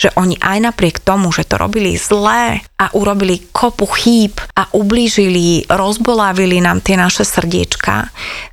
že oni aj napriek tomu, že to robili zlé a urobili kopu chýb a ublížili, rozbolávili nám tie naše srdiečka,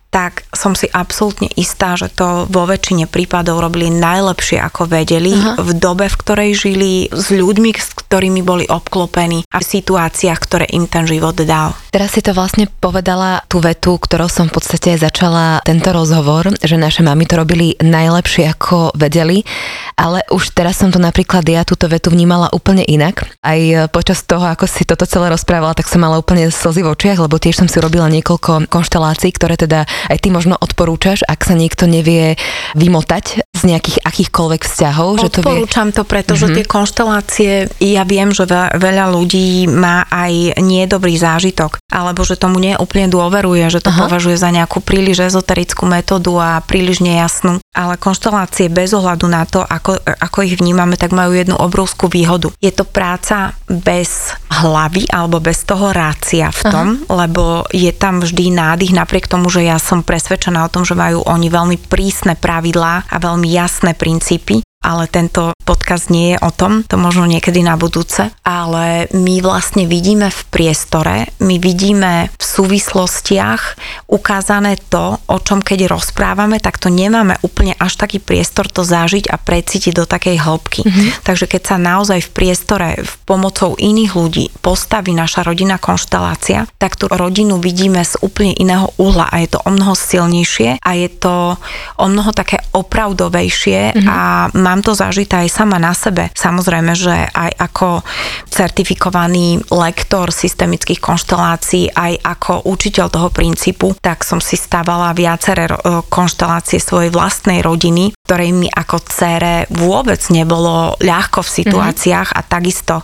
tak som si absolútne istá, že to vo väčšine prípadov robili najlepšie, ako vedeli, Aha. v dobe, v ktorej žili, s ľuďmi, s ktorými boli obklopení a v situáciách, ktoré im ten život dal. Teraz si to vlastne povedala tú vetu, ktorou som v podstate začala tento rozhovor, že naše mamy to robili najlepšie, ako vedeli, ale už teraz som to napríklad ja túto vetu vnímala úplne inak. Aj počas toho, ako si toto celé rozprávala, tak som mala úplne slzy v očiach, lebo tiež som si robila niekoľko konštelácií, ktoré teda aj ty možno odporúčaš, ak sa niekto nevie vymotať z nejakých akýchkoľvek vzťahov. Odporúčam že to, vie... to, pretože mm-hmm. tie konštelácie, ja viem, že veľa ľudí má aj niedobrý zážitok, alebo že tomu neúplne dôveruje, že to Aha. považuje za nejakú príliš ezoterickú metódu a príliš nejasnú. Ale konštelácie bez ohľadu na to, ako, ako ich vnímame, tak majú jednu obrovskú výhodu. Je to práca bez hlavy alebo bez toho rácia v tom, Aha. lebo je tam vždy nádych napriek tomu, že ja som presvedčená o tom, že majú oni veľmi prísne pravidlá a veľmi jasné princípy ale tento podcast nie je o tom, to možno niekedy na budúce, ale my vlastne vidíme v priestore, my vidíme v súvislostiach ukázané to, o čom keď rozprávame, tak to nemáme úplne až taký priestor to zažiť a precítiť do takej hĺbky. Mm-hmm. Takže keď sa naozaj v priestore v pomocou iných ľudí postaví naša rodina konštelácia, tak tú rodinu vidíme z úplne iného uhla a je to o mnoho silnejšie a je to o mnoho také opravdovejšie mm-hmm. a mám to zažité aj sama na sebe. Samozrejme, že aj ako certifikovaný lektor systemických konštelácií, aj ako učiteľ toho princípu, tak som si stávala viaceré konštelácie svojej vlastnej rodiny, ktorej mi ako cére vôbec nebolo ľahko v situáciách mm-hmm. a takisto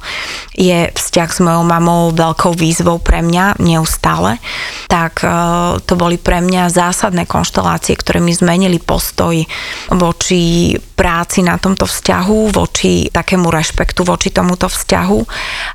je vzťah s mojou mamou veľkou výzvou pre mňa neustále. Tak e, to boli pre mňa zásadné konštelácie, ktoré mi zmenili postoj voči práci na tomto vzťahu, voči takému rešpektu, voči tomuto vzťahu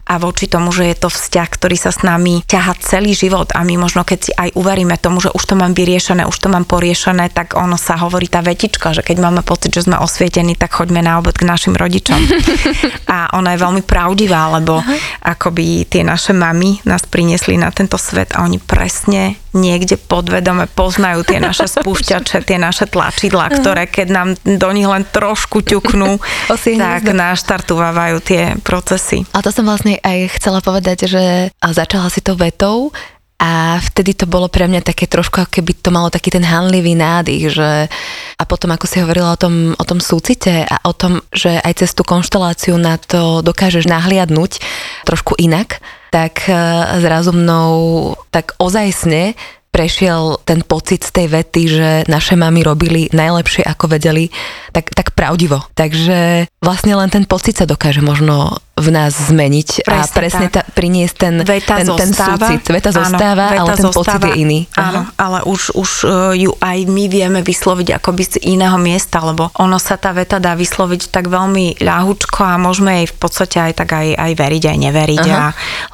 a voči tomu, že je to vzťah, ktorý sa s nami ťaha celý život a my možno keď si aj uveríme tomu, že už to mám vyriešené, už to mám poriešené, tak ono sa hovorí tá vetička, že keď máme pocit, že sme osvietení, tak choďme na obed k našim rodičom. a ona je veľmi pravdivá, lebo uh-huh. akoby tie naše mamy nás priniesli na tento svet a oni presne niekde podvedome poznajú tie naše spúšťače, tie naše tlačidla, ktoré keď nám do nich len trošku ťuknú, tak naštartovávajú tie procesy. A to som vlastne aj chcela povedať, že začala si to vetou, a vtedy to bolo pre mňa také trošku, keby to malo taký ten hanlivý nádych, že a potom ako si hovorila o tom, o tom súcite a o tom, že aj cez tú konšteláciu na to dokážeš nahliadnúť trošku inak, tak e, zrazu mnou tak ozajsne prešiel ten pocit z tej vety, že naše mamy robili najlepšie ako vedeli, tak, tak pravdivo. Takže vlastne len ten pocit sa dokáže možno v nás zmeniť presne a presne tá, priniesť ten, veta ten, ten súcit. Veta zostáva, áno, veta ale ten zostáva, pocit je iný. Áno, uh-huh. ale už, už uh, ju aj my vieme vysloviť akoby z iného miesta, lebo ono sa tá veta dá vysloviť tak veľmi ľahučko a môžeme jej v podstate aj tak aj, aj veriť, aj neveriť uh-huh. a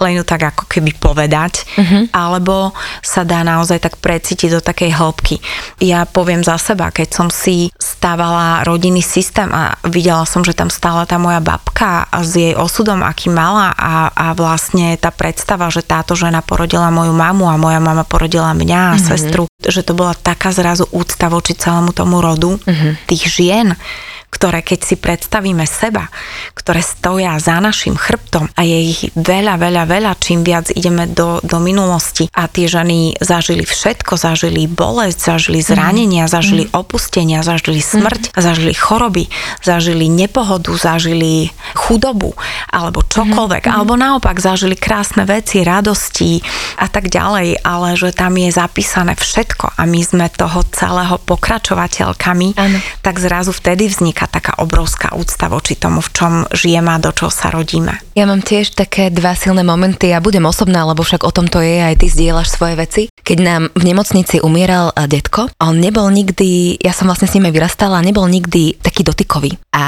len ju tak ako keby povedať, uh-huh. alebo sa dá naozaj tak precítiť do takej hĺbky. Ja poviem za seba, keď som si stávala rodinný systém a videla som, že tam stála tá moja babka a s jej os osudom, aký mala a, a vlastne tá predstava, že táto žena porodila moju mamu a moja mama porodila mňa a mm-hmm. sestru, že to bola taká zrazu úcta voči celému tomu rodu mm-hmm. tých žien, ktoré keď si predstavíme seba, ktoré stoja za našim chrbtom a je ich veľa, veľa, veľa, čím viac ideme do, do minulosti a tie ženy zažili všetko, zažili bolesť, zažili mhm. zranenia, mm. zažili mm. opustenia, zažili smrť, mm. zažili choroby, zažili nepohodu, zažili chudobu alebo čokoľvek, mm. alebo naopak zažili krásne veci, radosti a tak ďalej, ale že tam je zapísané všetko a my sme toho celého pokračovateľkami, ano. tak zrazu vtedy vzniká taká obrovská úcta voči tomu, v čom žijeme a do čoho sa rodíme. Ja mám tiež také dva silné momenty. Ja budem osobná, lebo však o tom to je, aj ty zdieľaš svoje veci. Keď nám v nemocnici umieral detko, on nebol nikdy, ja som vlastne s aj vyrastala, nebol nikdy taký dotykový. A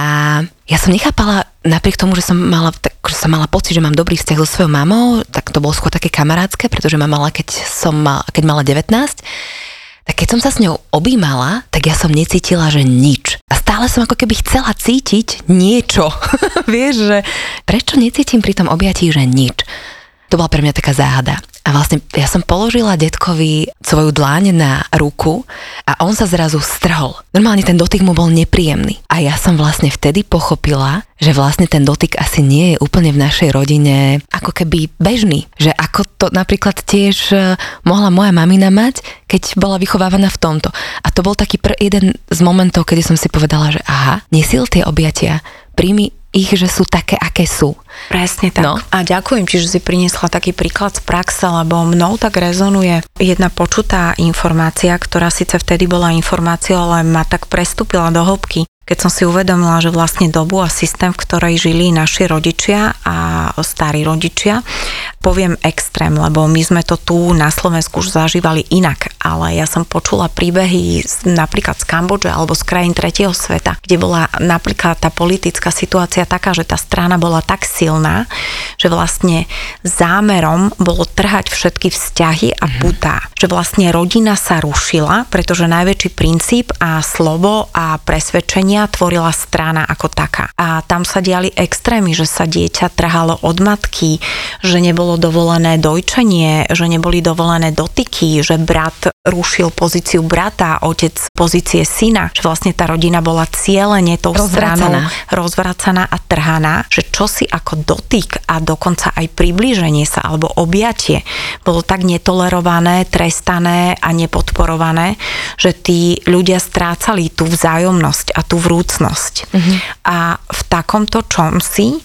ja som nechápala, napriek tomu, že som mala, tak, že som mala pocit, že mám dobrý vzťah so svojou mamou, tak to bolo skôr také kamarátske, pretože ma mala, keď som mal, keď mala 19 tak keď som sa s ňou objímala, tak ja som necítila, že nič. A stále som ako keby chcela cítiť niečo. Vieš, že prečo necítim pri tom objatí, že nič. To bola pre mňa taká záhada. A vlastne ja som položila detkovi svoju dláň na ruku a on sa zrazu strhol. Normálne ten dotyk mu bol nepríjemný. A ja som vlastne vtedy pochopila, že vlastne ten dotyk asi nie je úplne v našej rodine ako keby bežný. Že ako to napríklad tiež e, mohla moja mamina mať, keď bola vychovávaná v tomto. A to bol taký pr- jeden z momentov, kedy som si povedala, že aha, nesil tie objatia, príjmi ich, že sú také, aké sú. Presne tak. No. A ďakujem ti, že si priniesla taký príklad z praxe, lebo mnou tak rezonuje jedna počutá informácia, ktorá síce vtedy bola informáciou, ale ma tak prestúpila do hĺbky keď som si uvedomila, že vlastne dobu a systém, v ktorej žili naši rodičia a starí rodičia, poviem extrém, lebo my sme to tu na Slovensku už zažívali inak, ale ja som počula príbehy napríklad z Kambodže alebo z krajín tretieho sveta, kde bola napríklad tá politická situácia taká, že tá strana bola tak silná, že vlastne zámerom bolo trhať všetky vzťahy a mhm. putá. Že vlastne rodina sa rušila, pretože najväčší princíp a slovo a presvedčenie dňa tvorila strana ako taká. A tam sa diali extrémy, že sa dieťa trhalo od matky, že nebolo dovolené dojčenie, že neboli dovolené dotyky, že brat rušil pozíciu brata, otec pozície syna, že vlastne tá rodina bola cieľene tou stranou rozvracaná a trhaná, že čo si ako dotyk a dokonca aj priblíženie sa alebo objatie bolo tak netolerované, trestané a nepodporované, že tí ľudia strácali tú vzájomnosť a tú vrúcnosť. Uh-huh. A v takomto čomsi,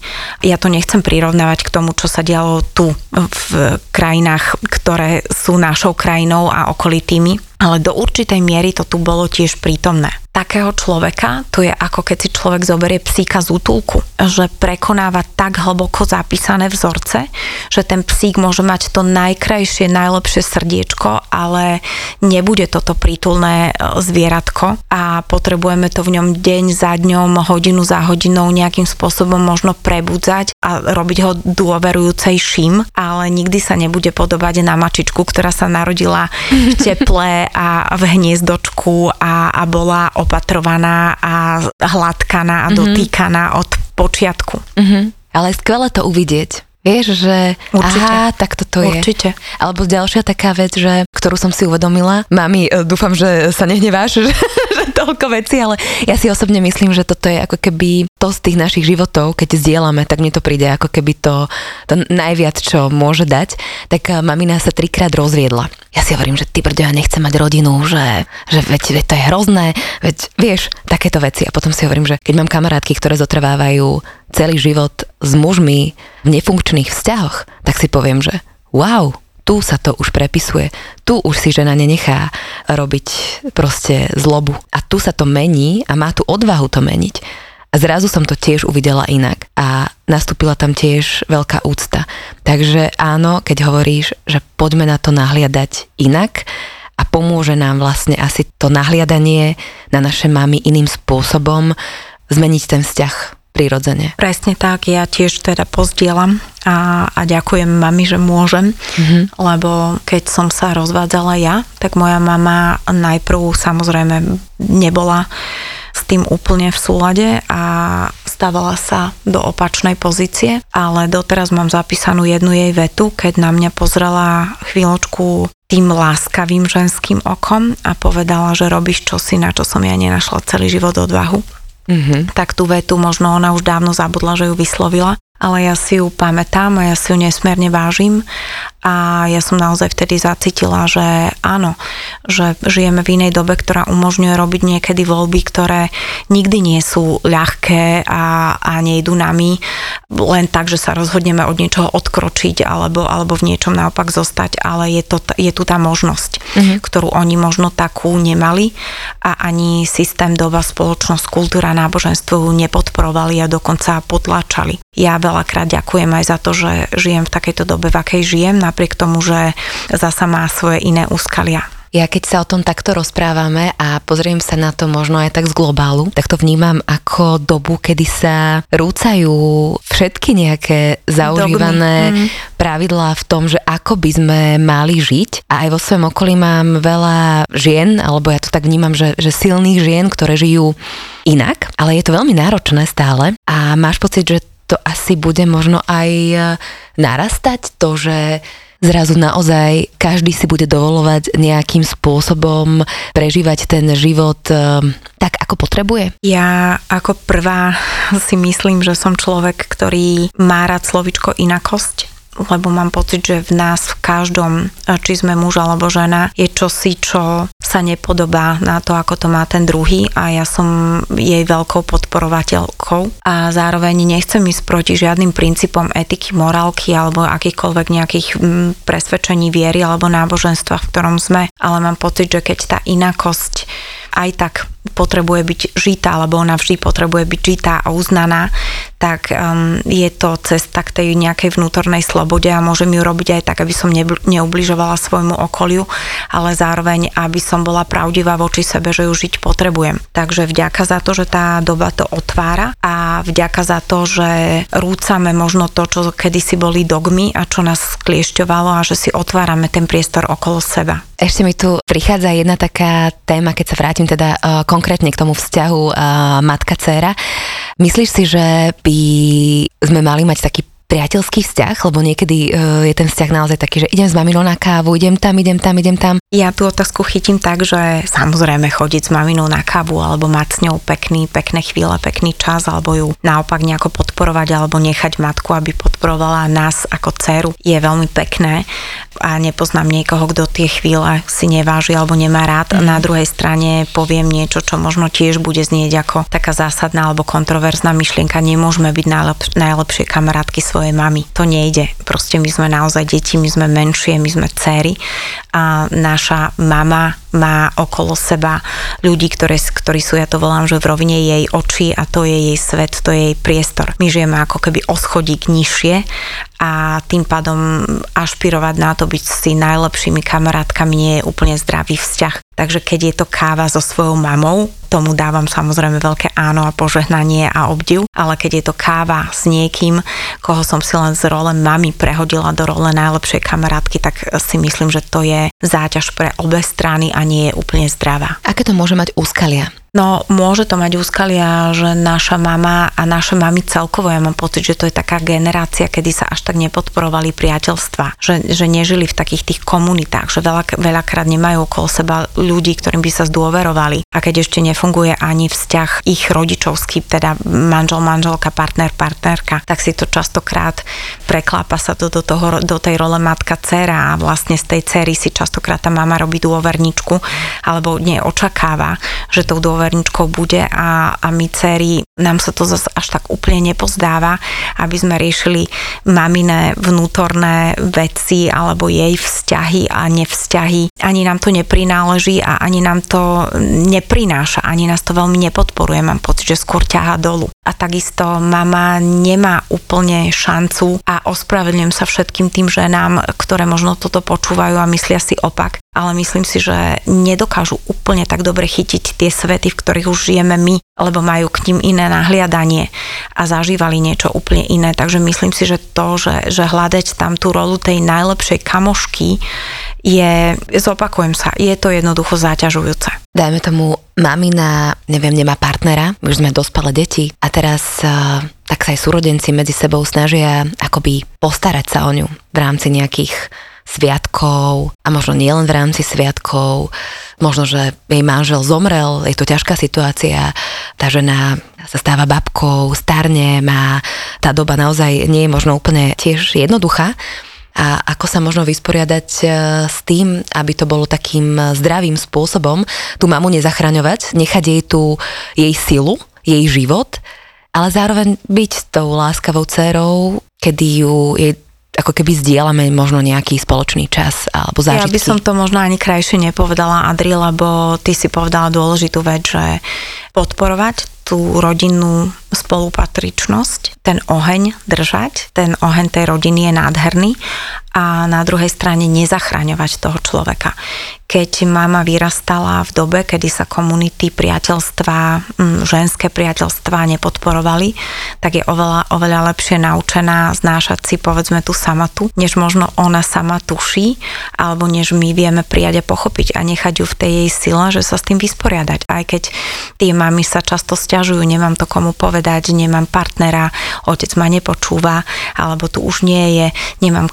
ja to nechcem prirovnávať k tomu, čo sa dialo tu v krajinách, ktoré sú našou krajinou a okolitými, ale do určitej miery to tu bolo tiež prítomné. Takého človeka, to je ako keď si človek zoberie psíka z útulku, že prekonáva tak hlboko zapísané vzorce, že ten psík môže mať to najkrajšie, najlepšie srdiečko, ale nebude toto prítulné e, zvieratko a potrebujeme to v ňom deň za dňom, hodinu za hodinou nejakým spôsobom možno prebudzať a robiť ho dôverujúcejším, ale nikdy sa nebude podobať na mačičku, ktorá sa narodila v teple a v hniezdočku a, a bola opatrovaná a hladkaná a mm-hmm. dotýkaná od počiatku. Mm-hmm. Ale skvelé to uvidieť. Vieš, že Určite. aha, tak toto je. Určite. Alebo ďalšia taká vec, že, ktorú som si uvedomila. Mami, e, dúfam, že sa nehneváš, že, že toľko veci, ale ja si osobne myslím, že toto je ako keby to z tých našich životov, keď zdieľame, tak mne to príde ako keby to, to najviac, čo môže dať. Tak e, mamina sa trikrát rozviedla. Ja si hovorím, že ty brďo, ja nechcem mať rodinu, že, že veď, veď to je hrozné, veď vieš, takéto veci. A potom si hovorím, že keď mám kamarátky, ktoré zotrvávajú celý život s mužmi v nefunkčných vzťahoch, tak si poviem, že wow, tu sa to už prepisuje, tu už si žena nenechá robiť proste zlobu. A tu sa to mení a má tu odvahu to meniť. A zrazu som to tiež uvidela inak a nastúpila tam tiež veľká úcta. Takže áno, keď hovoríš, že poďme na to nahliadať inak a pomôže nám vlastne asi to nahliadanie na naše mamy iným spôsobom zmeniť ten vzťah prirodzene. Presne tak, ja tiež teda pozdielam a, a ďakujem mami, že môžem, mm-hmm. lebo keď som sa rozvádzala ja, tak moja mama najprv samozrejme nebola s tým úplne v súlade a stávala sa do opačnej pozície, ale doteraz mám zapísanú jednu jej vetu, keď na mňa pozrela chvíľočku tým láskavým ženským okom a povedala, že robíš čosi, na čo som ja nenašla celý život odvahu mm-hmm. tak tú vetu možno ona už dávno zabudla, že ju vyslovila, ale ja si ju pamätám a ja si ju nesmierne vážim a ja som naozaj vtedy zacítila, že áno, že žijeme v inej dobe, ktorá umožňuje robiť niekedy voľby, ktoré nikdy nie sú ľahké a, a nejdu nami len tak, že sa rozhodneme od niečoho odkročiť alebo, alebo v niečom naopak zostať, ale je, to, je tu tá možnosť, mm-hmm. ktorú oni možno takú nemali a ani systém, doba, spoločnosť, kultúra, náboženstvo nepodporovali a dokonca potláčali. Ja veľakrát ďakujem aj za to, že žijem v takejto dobe, v akej žijem, napriek tomu, že zasa má svoje iné úskalia. Ja keď sa o tom takto rozprávame a pozriem sa na to možno aj tak z globálu, tak to vnímam ako dobu, kedy sa rúcajú všetky nejaké zaužívané mm. pravidlá v tom, že ako by sme mali žiť. A aj vo svojom okolí mám veľa žien, alebo ja to tak vnímam, že, že silných žien, ktoré žijú inak, ale je to veľmi náročné stále a máš pocit, že to asi bude možno aj narastať, to, že zrazu naozaj každý si bude dovolovať nejakým spôsobom prežívať ten život eh, tak, ako potrebuje? Ja ako prvá si myslím, že som človek, ktorý má rád slovičko inakosť lebo mám pocit, že v nás, v každom, či sme muž alebo žena, je čosi, čo sa nepodobá na to, ako to má ten druhý a ja som jej veľkou podporovateľkou. A zároveň nechcem ísť proti žiadnym princípom etiky, morálky alebo akýchkoľvek nejakých mm, presvedčení viery alebo náboženstva, v ktorom sme, ale mám pocit, že keď tá inakosť aj tak potrebuje byť žitá, alebo ona vždy potrebuje byť žitá a uznaná, tak um, je to cesta k tej nejakej vnútornej slobode a môžem ju robiť aj tak, aby som neubližovala svojmu okoliu, ale zároveň, aby som bola pravdivá voči sebe, že ju žiť potrebujem. Takže vďaka za to, že tá doba to otvára a vďaka za to, že rúcame možno to, čo kedysi boli dogmy a čo nás skliešťovalo a že si otvárame ten priestor okolo seba. Ešte mi tu prichádza jedna taká téma, keď sa vrátim teda uh, konkrétne k tomu vzťahu uh, matka-céra. Myslíš si, že by sme mali mať taký priateľský vzťah, lebo niekedy uh, je ten vzťah naozaj taký, že idem s maminou na kávu, idem tam, idem tam, idem tam. Ja tú otázku chytím tak, že samozrejme chodiť s maminou na kávu alebo mať s ňou pekný, pekné chvíle, pekný čas, alebo ju naopak nejako podporovať alebo nechať matku, aby podporovala nás ako dceru je veľmi pekné a nepoznám niekoho, kto tie chvíle si neváži alebo nemá rád. Mm. Na druhej strane poviem niečo, čo možno tiež bude znieť ako taká zásadná alebo kontroverzná myšlienka. Nemôžeme byť najlep- najlepšie kamarátky svojej mamy. To nejde. Proste my sme naozaj deti, my sme menšie, my sme céry a naša mama má okolo seba ľudí, ktoré, ktorí sú, ja to volám, že v rovine jej očí a to je jej svet, to je jej priestor. My žijeme ako keby o schodík nižšie a tým pádom ašpirovať na to byť si najlepšími kamarátkami nie je úplne zdravý vzťah. Takže keď je to káva so svojou mamou, tomu dávam samozrejme veľké áno a požehnanie a obdiv, ale keď je to káva s niekým, koho som si len z role mami prehodila do role najlepšej kamarátky, tak si myslím, že to je záťaž pre obe strany a nie je úplne zdravá. Aké to môže mať úskalia? No, môže to mať úskalia, že naša mama a naše mami celkovo, ja mám pocit, že to je taká generácia, kedy sa až tak nepodporovali priateľstva, že, že nežili v takých tých komunitách, že veľa, veľakrát nemajú okolo seba ľudí, ktorým by sa zdôverovali. A keď ešte nefunguje ani vzťah ich rodičovský, teda manžel, manželka, partner, partnerka, tak si to častokrát preklápa sa to do, toho, do tej role matka, dcera a vlastne z tej cery si častokrát tá mama robí dôverničku alebo neočakáva, že tou dôver poverničkou bude a, a my dcery, nám sa to zase až tak úplne nepozdáva, aby sme riešili maminé vnútorné veci alebo jej vzťahy a nevzťahy. Ani nám to neprináleží a ani nám to neprináša, ani nás to veľmi nepodporuje. Mám pocit, že skôr ťaha dolu. A takisto mama nemá úplne šancu a ospravedlňujem sa všetkým tým ženám, ktoré možno toto počúvajú a myslia si opak, ale myslím si, že nedokážu úplne tak dobre chytiť tie svety, v ktorých už žijeme my, lebo majú k ním iné nahliadanie a zažívali niečo úplne iné. Takže myslím si, že to, že, že hľadať tam tú rolu tej najlepšej kamošky je, zopakujem sa, je to jednoducho záťažujúce. Dajme tomu, mamina, neviem, nemá partnera, už sme dospelé deti a teraz uh, tak sa aj súrodenci medzi sebou snažia akoby postarať sa o ňu v rámci nejakých sviatkov a možno nielen v rámci sviatkov, možno, že jej manžel zomrel, je to ťažká situácia, tá žena sa stáva babkou, starne, má, tá doba naozaj nie je možno úplne tiež jednoduchá, a ako sa možno vysporiadať e, s tým, aby to bolo takým zdravým spôsobom, tú mamu nezachraňovať, nechať jej tú jej silu, jej život, ale zároveň byť tou láskavou dcerou, kedy ju jej ako keby zdieľame možno nejaký spoločný čas alebo zážitky. Ja by som to možno ani krajšie nepovedala, Adri, lebo ty si povedala dôležitú vec, že podporovať tú rodinnú spolupatričnosť, ten oheň držať, ten oheň tej rodiny je nádherný a na druhej strane nezachraňovať toho človeka. Keď mama vyrastala v dobe, kedy sa komunity priateľstva, mm, ženské priateľstva nepodporovali, tak je oveľa, oveľa lepšie naučená znášať si povedzme tú samotu, než možno ona sama tuší, alebo než my vieme prijať a pochopiť a nechať ju v tej jej sile, že sa s tým vysporiadať. Aj keď tie mamy sa často stiažujú, nemám to komu povedať, nemám partnera, otec ma nepočúva, alebo tu už nie je, nemám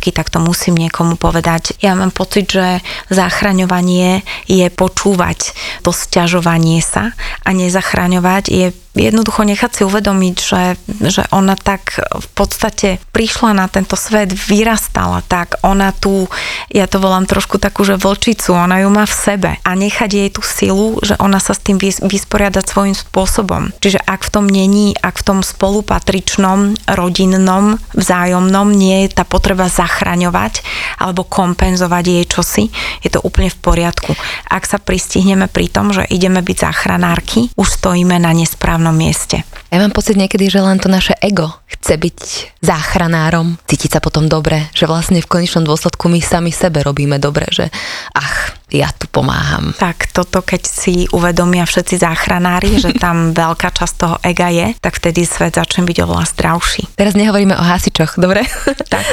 kamarátky, tak to musím niekomu povedať. Ja mám pocit, že zachraňovanie je počúvať to sťažovanie sa a nezachraňovať je jednoducho nechať si uvedomiť, že, že ona tak v podstate prišla na tento svet, vyrastala tak, ona tu, ja to volám trošku takú, že vlčicu, ona ju má v sebe a nechať jej tú silu, že ona sa s tým vysporiadať svojím spôsobom. Čiže ak v tom není, ak v tom spolupatričnom, rodinnom, vzájomnom nie je tá potreba zachraňovať alebo kompenzovať jej čosi, je to úplne v poriadku. Ak sa pristihneme pri tom, že ideme byť záchranárky, už stojíme na nesprávnom správnom mieste. Ja mám pocit niekedy, že len to naše ego chce byť záchranárom, cítiť sa potom dobre, že vlastne v konečnom dôsledku my sami sebe robíme dobre, že ach, ja tu pomáham. Tak toto, keď si uvedomia všetci záchranári, že tam veľká časť toho ega je, tak vtedy svet začne byť oveľa zdravší. Teraz nehovoríme o hasičoch, dobre? Tak.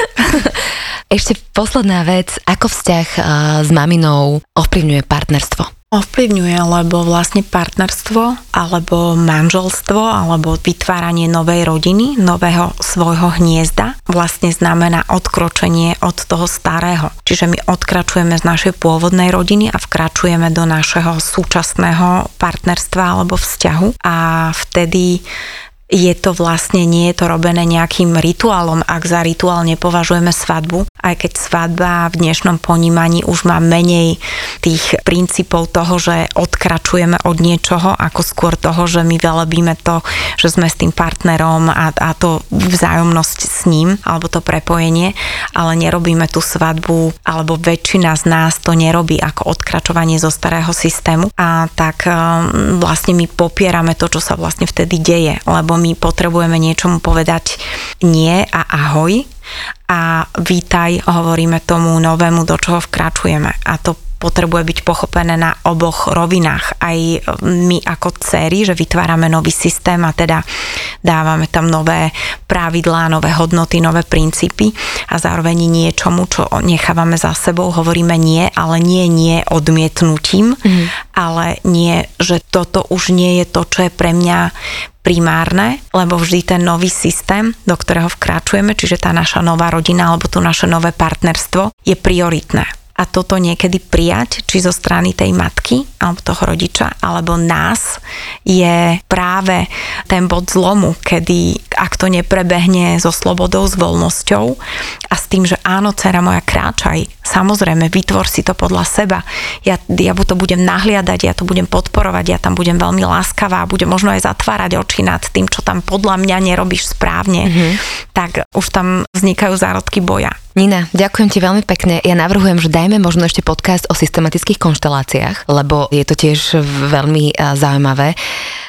Ešte posledná vec, ako vzťah s maminou ovplyvňuje partnerstvo? Ovplyvňuje, lebo vlastne partnerstvo alebo manželstvo alebo vytváranie novej rodiny, nového svojho hniezda vlastne znamená odkročenie od toho starého. Čiže my odkračujeme z našej pôvodnej rodiny a vkračujeme do našeho súčasného partnerstva alebo vzťahu a vtedy je to vlastne, nie je to robené nejakým rituálom, ak za rituál nepovažujeme svadbu, aj keď svadba v dnešnom ponímaní už má menej tých princípov toho, že odkračujeme od niečoho, ako skôr toho, že my velebíme to, že sme s tým partnerom a, a to vzájomnosť s ním, alebo to prepojenie, ale nerobíme tú svadbu, alebo väčšina z nás to nerobí ako odkračovanie zo starého systému. A tak um, vlastne my popierame to, čo sa vlastne vtedy deje, lebo my potrebujeme niečomu povedať nie a ahoj a vítaj, hovoríme tomu novému, do čoho vkračujeme. A to potrebuje byť pochopené na oboch rovinách. Aj my ako dcery, že vytvárame nový systém a teda dávame tam nové pravidlá, nové hodnoty, nové princípy a zároveň niečomu, čo nechávame za sebou, hovoríme nie, ale nie nie odmietnutím, mm. ale nie, že toto už nie je to, čo je pre mňa primárne, lebo vždy ten nový systém, do ktorého vkračujeme, čiže tá naša nová rodina alebo to naše nové partnerstvo je prioritné a toto niekedy prijať, či zo strany tej matky alebo toho rodiča, alebo nás, je práve ten bod zlomu, kedy ak to neprebehne so slobodou, s voľnosťou a s tým, že áno, dcera moja, kráčaj, samozrejme, vytvor si to podľa seba. Ja, ja to budem nahliadať, ja to budem podporovať, ja tam budem veľmi láskavá, budem možno aj zatvárať oči nad tým, čo tam podľa mňa nerobíš správne, mm-hmm. tak už tam vznikajú zárodky boja. Nina, ďakujem ti veľmi pekne. Ja navrhujem, že dajme možno ešte podcast o systematických konšteláciách, lebo je to tiež veľmi zaujímavé.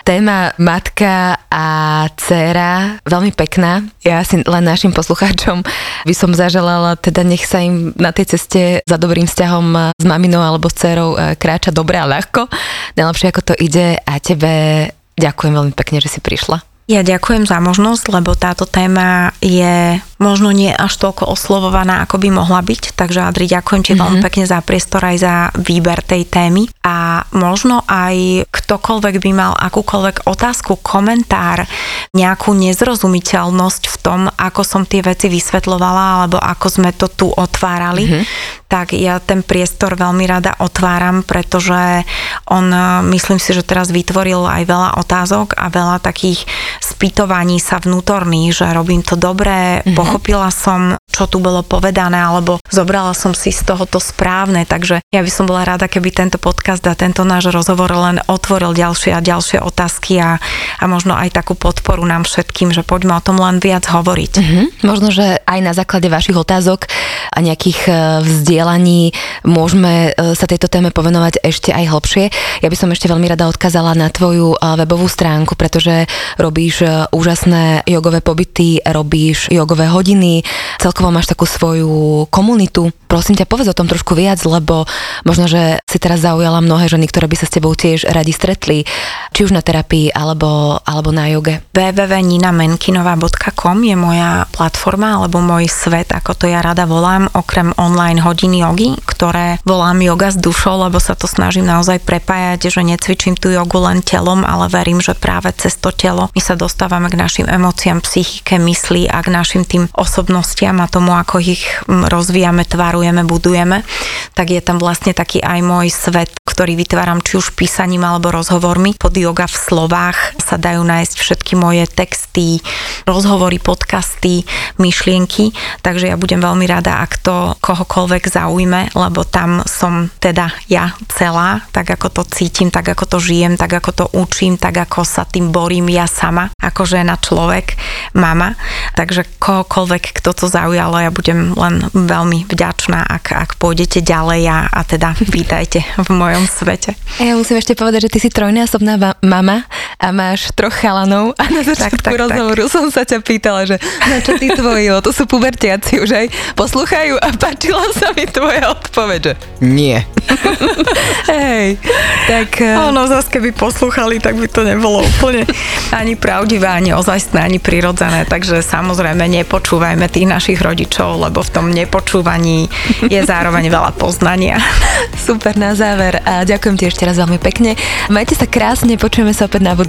Téma matka a dcera, veľmi pekná. Ja si len našim poslucháčom by som zaželala, teda nech sa im na tej ceste za dobrým vzťahom s maminou alebo s dcerou e, kráča dobre a ľahko. Najlepšie ako to ide a tebe ďakujem veľmi pekne, že si prišla. Ja ďakujem za možnosť, lebo táto téma je možno nie až toľko oslovovaná, ako by mohla byť. Takže Adri, ďakujem ti mm-hmm. veľmi pekne za priestor aj za výber tej témy. A možno aj ktokoľvek by mal akúkoľvek otázku, komentár, nejakú nezrozumiteľnosť v tom, ako som tie veci vysvetlovala, alebo ako sme to tu otvárali, mm-hmm tak ja ten priestor veľmi rada otváram, pretože on, myslím si, že teraz vytvoril aj veľa otázok a veľa takých spýtovaní sa vnútorných, že robím to dobre, mm-hmm. Pochopila som, čo tu bolo povedané, alebo zobrala som si z toho to správne, takže ja by som bola rada, keby tento podcast a tento náš rozhovor len otvoril ďalšie a ďalšie otázky a, a možno aj takú podporu nám všetkým, že poďme o tom len viac hovoriť. Mm-hmm. Možno, že aj na základe vašich otázok a nejakých e, vzdielaní môžeme e, sa tejto téme povenovať ešte aj hlbšie. Ja by som ešte veľmi rada odkázala na tvoju e, webovú stránku, pretože robíš úžasné jogové pobyty, robíš jogové hodiny, celkovo máš takú svoju komunitu. Prosím ťa, povedz o tom trošku viac, lebo možno, že si teraz zaujala mnohé ženy, ktoré by sa s tebou tiež radi stretli, či už na terapii alebo, alebo na joge. www.ninamenkinová.com je moja platforma alebo môj svet, ako to ja rada volám, okrem online hodiny jogy, ktoré volám yoga s dušou, lebo sa to snažím naozaj prepájať, že necvičím tú jogu len telom, ale verím, že práve cez to telo my sa dostávame k našim emóciám, psychike, mysli a k našim tým osobnostiam a tomu, ako ich rozvíjame, tvarujeme, budujeme, tak je tam vlastne taký aj môj svet, ktorý vytváram či už písaním alebo rozhovormi. Pod yoga v slovách sa dajú nájsť všetky moje texty, rozhovory, podcasty, myšlienky, takže ja budem veľmi rada, ak to kohokoľvek zaujme, lebo tam som teda ja celá, tak ako to cítim, tak ako to žijem, tak ako to učím, tak ako sa tým borím ja sama, ako žena, človek, mama. Takže kohokoľvek, kto to zaujalo, ja budem len veľmi vďačná, ak, ak pôjdete ďalej a, a teda vítajte v mojom svete. Ja musím ešte povedať, že ty si trojnásobná mama a máš troch chalanov a na začiatku rozhovoru tak. som sa ťa pýtala, že na čo ty tvoji, to sú pubertiaci už aj poslúchajú a páčila sa mi tvoja odpoveď, že nie. Hej, tak... Uh... Ono, zase keby poslúchali, tak by to nebolo úplne ani pravdivé, ani ozajstné, ani prirodzené, takže samozrejme nepočúvajme tých našich rodičov, lebo v tom nepočúvaní je zároveň veľa poznania. Super na záver a ďakujem ti ešte raz veľmi pekne. Majte sa krásne, počujeme sa opäť na budúce.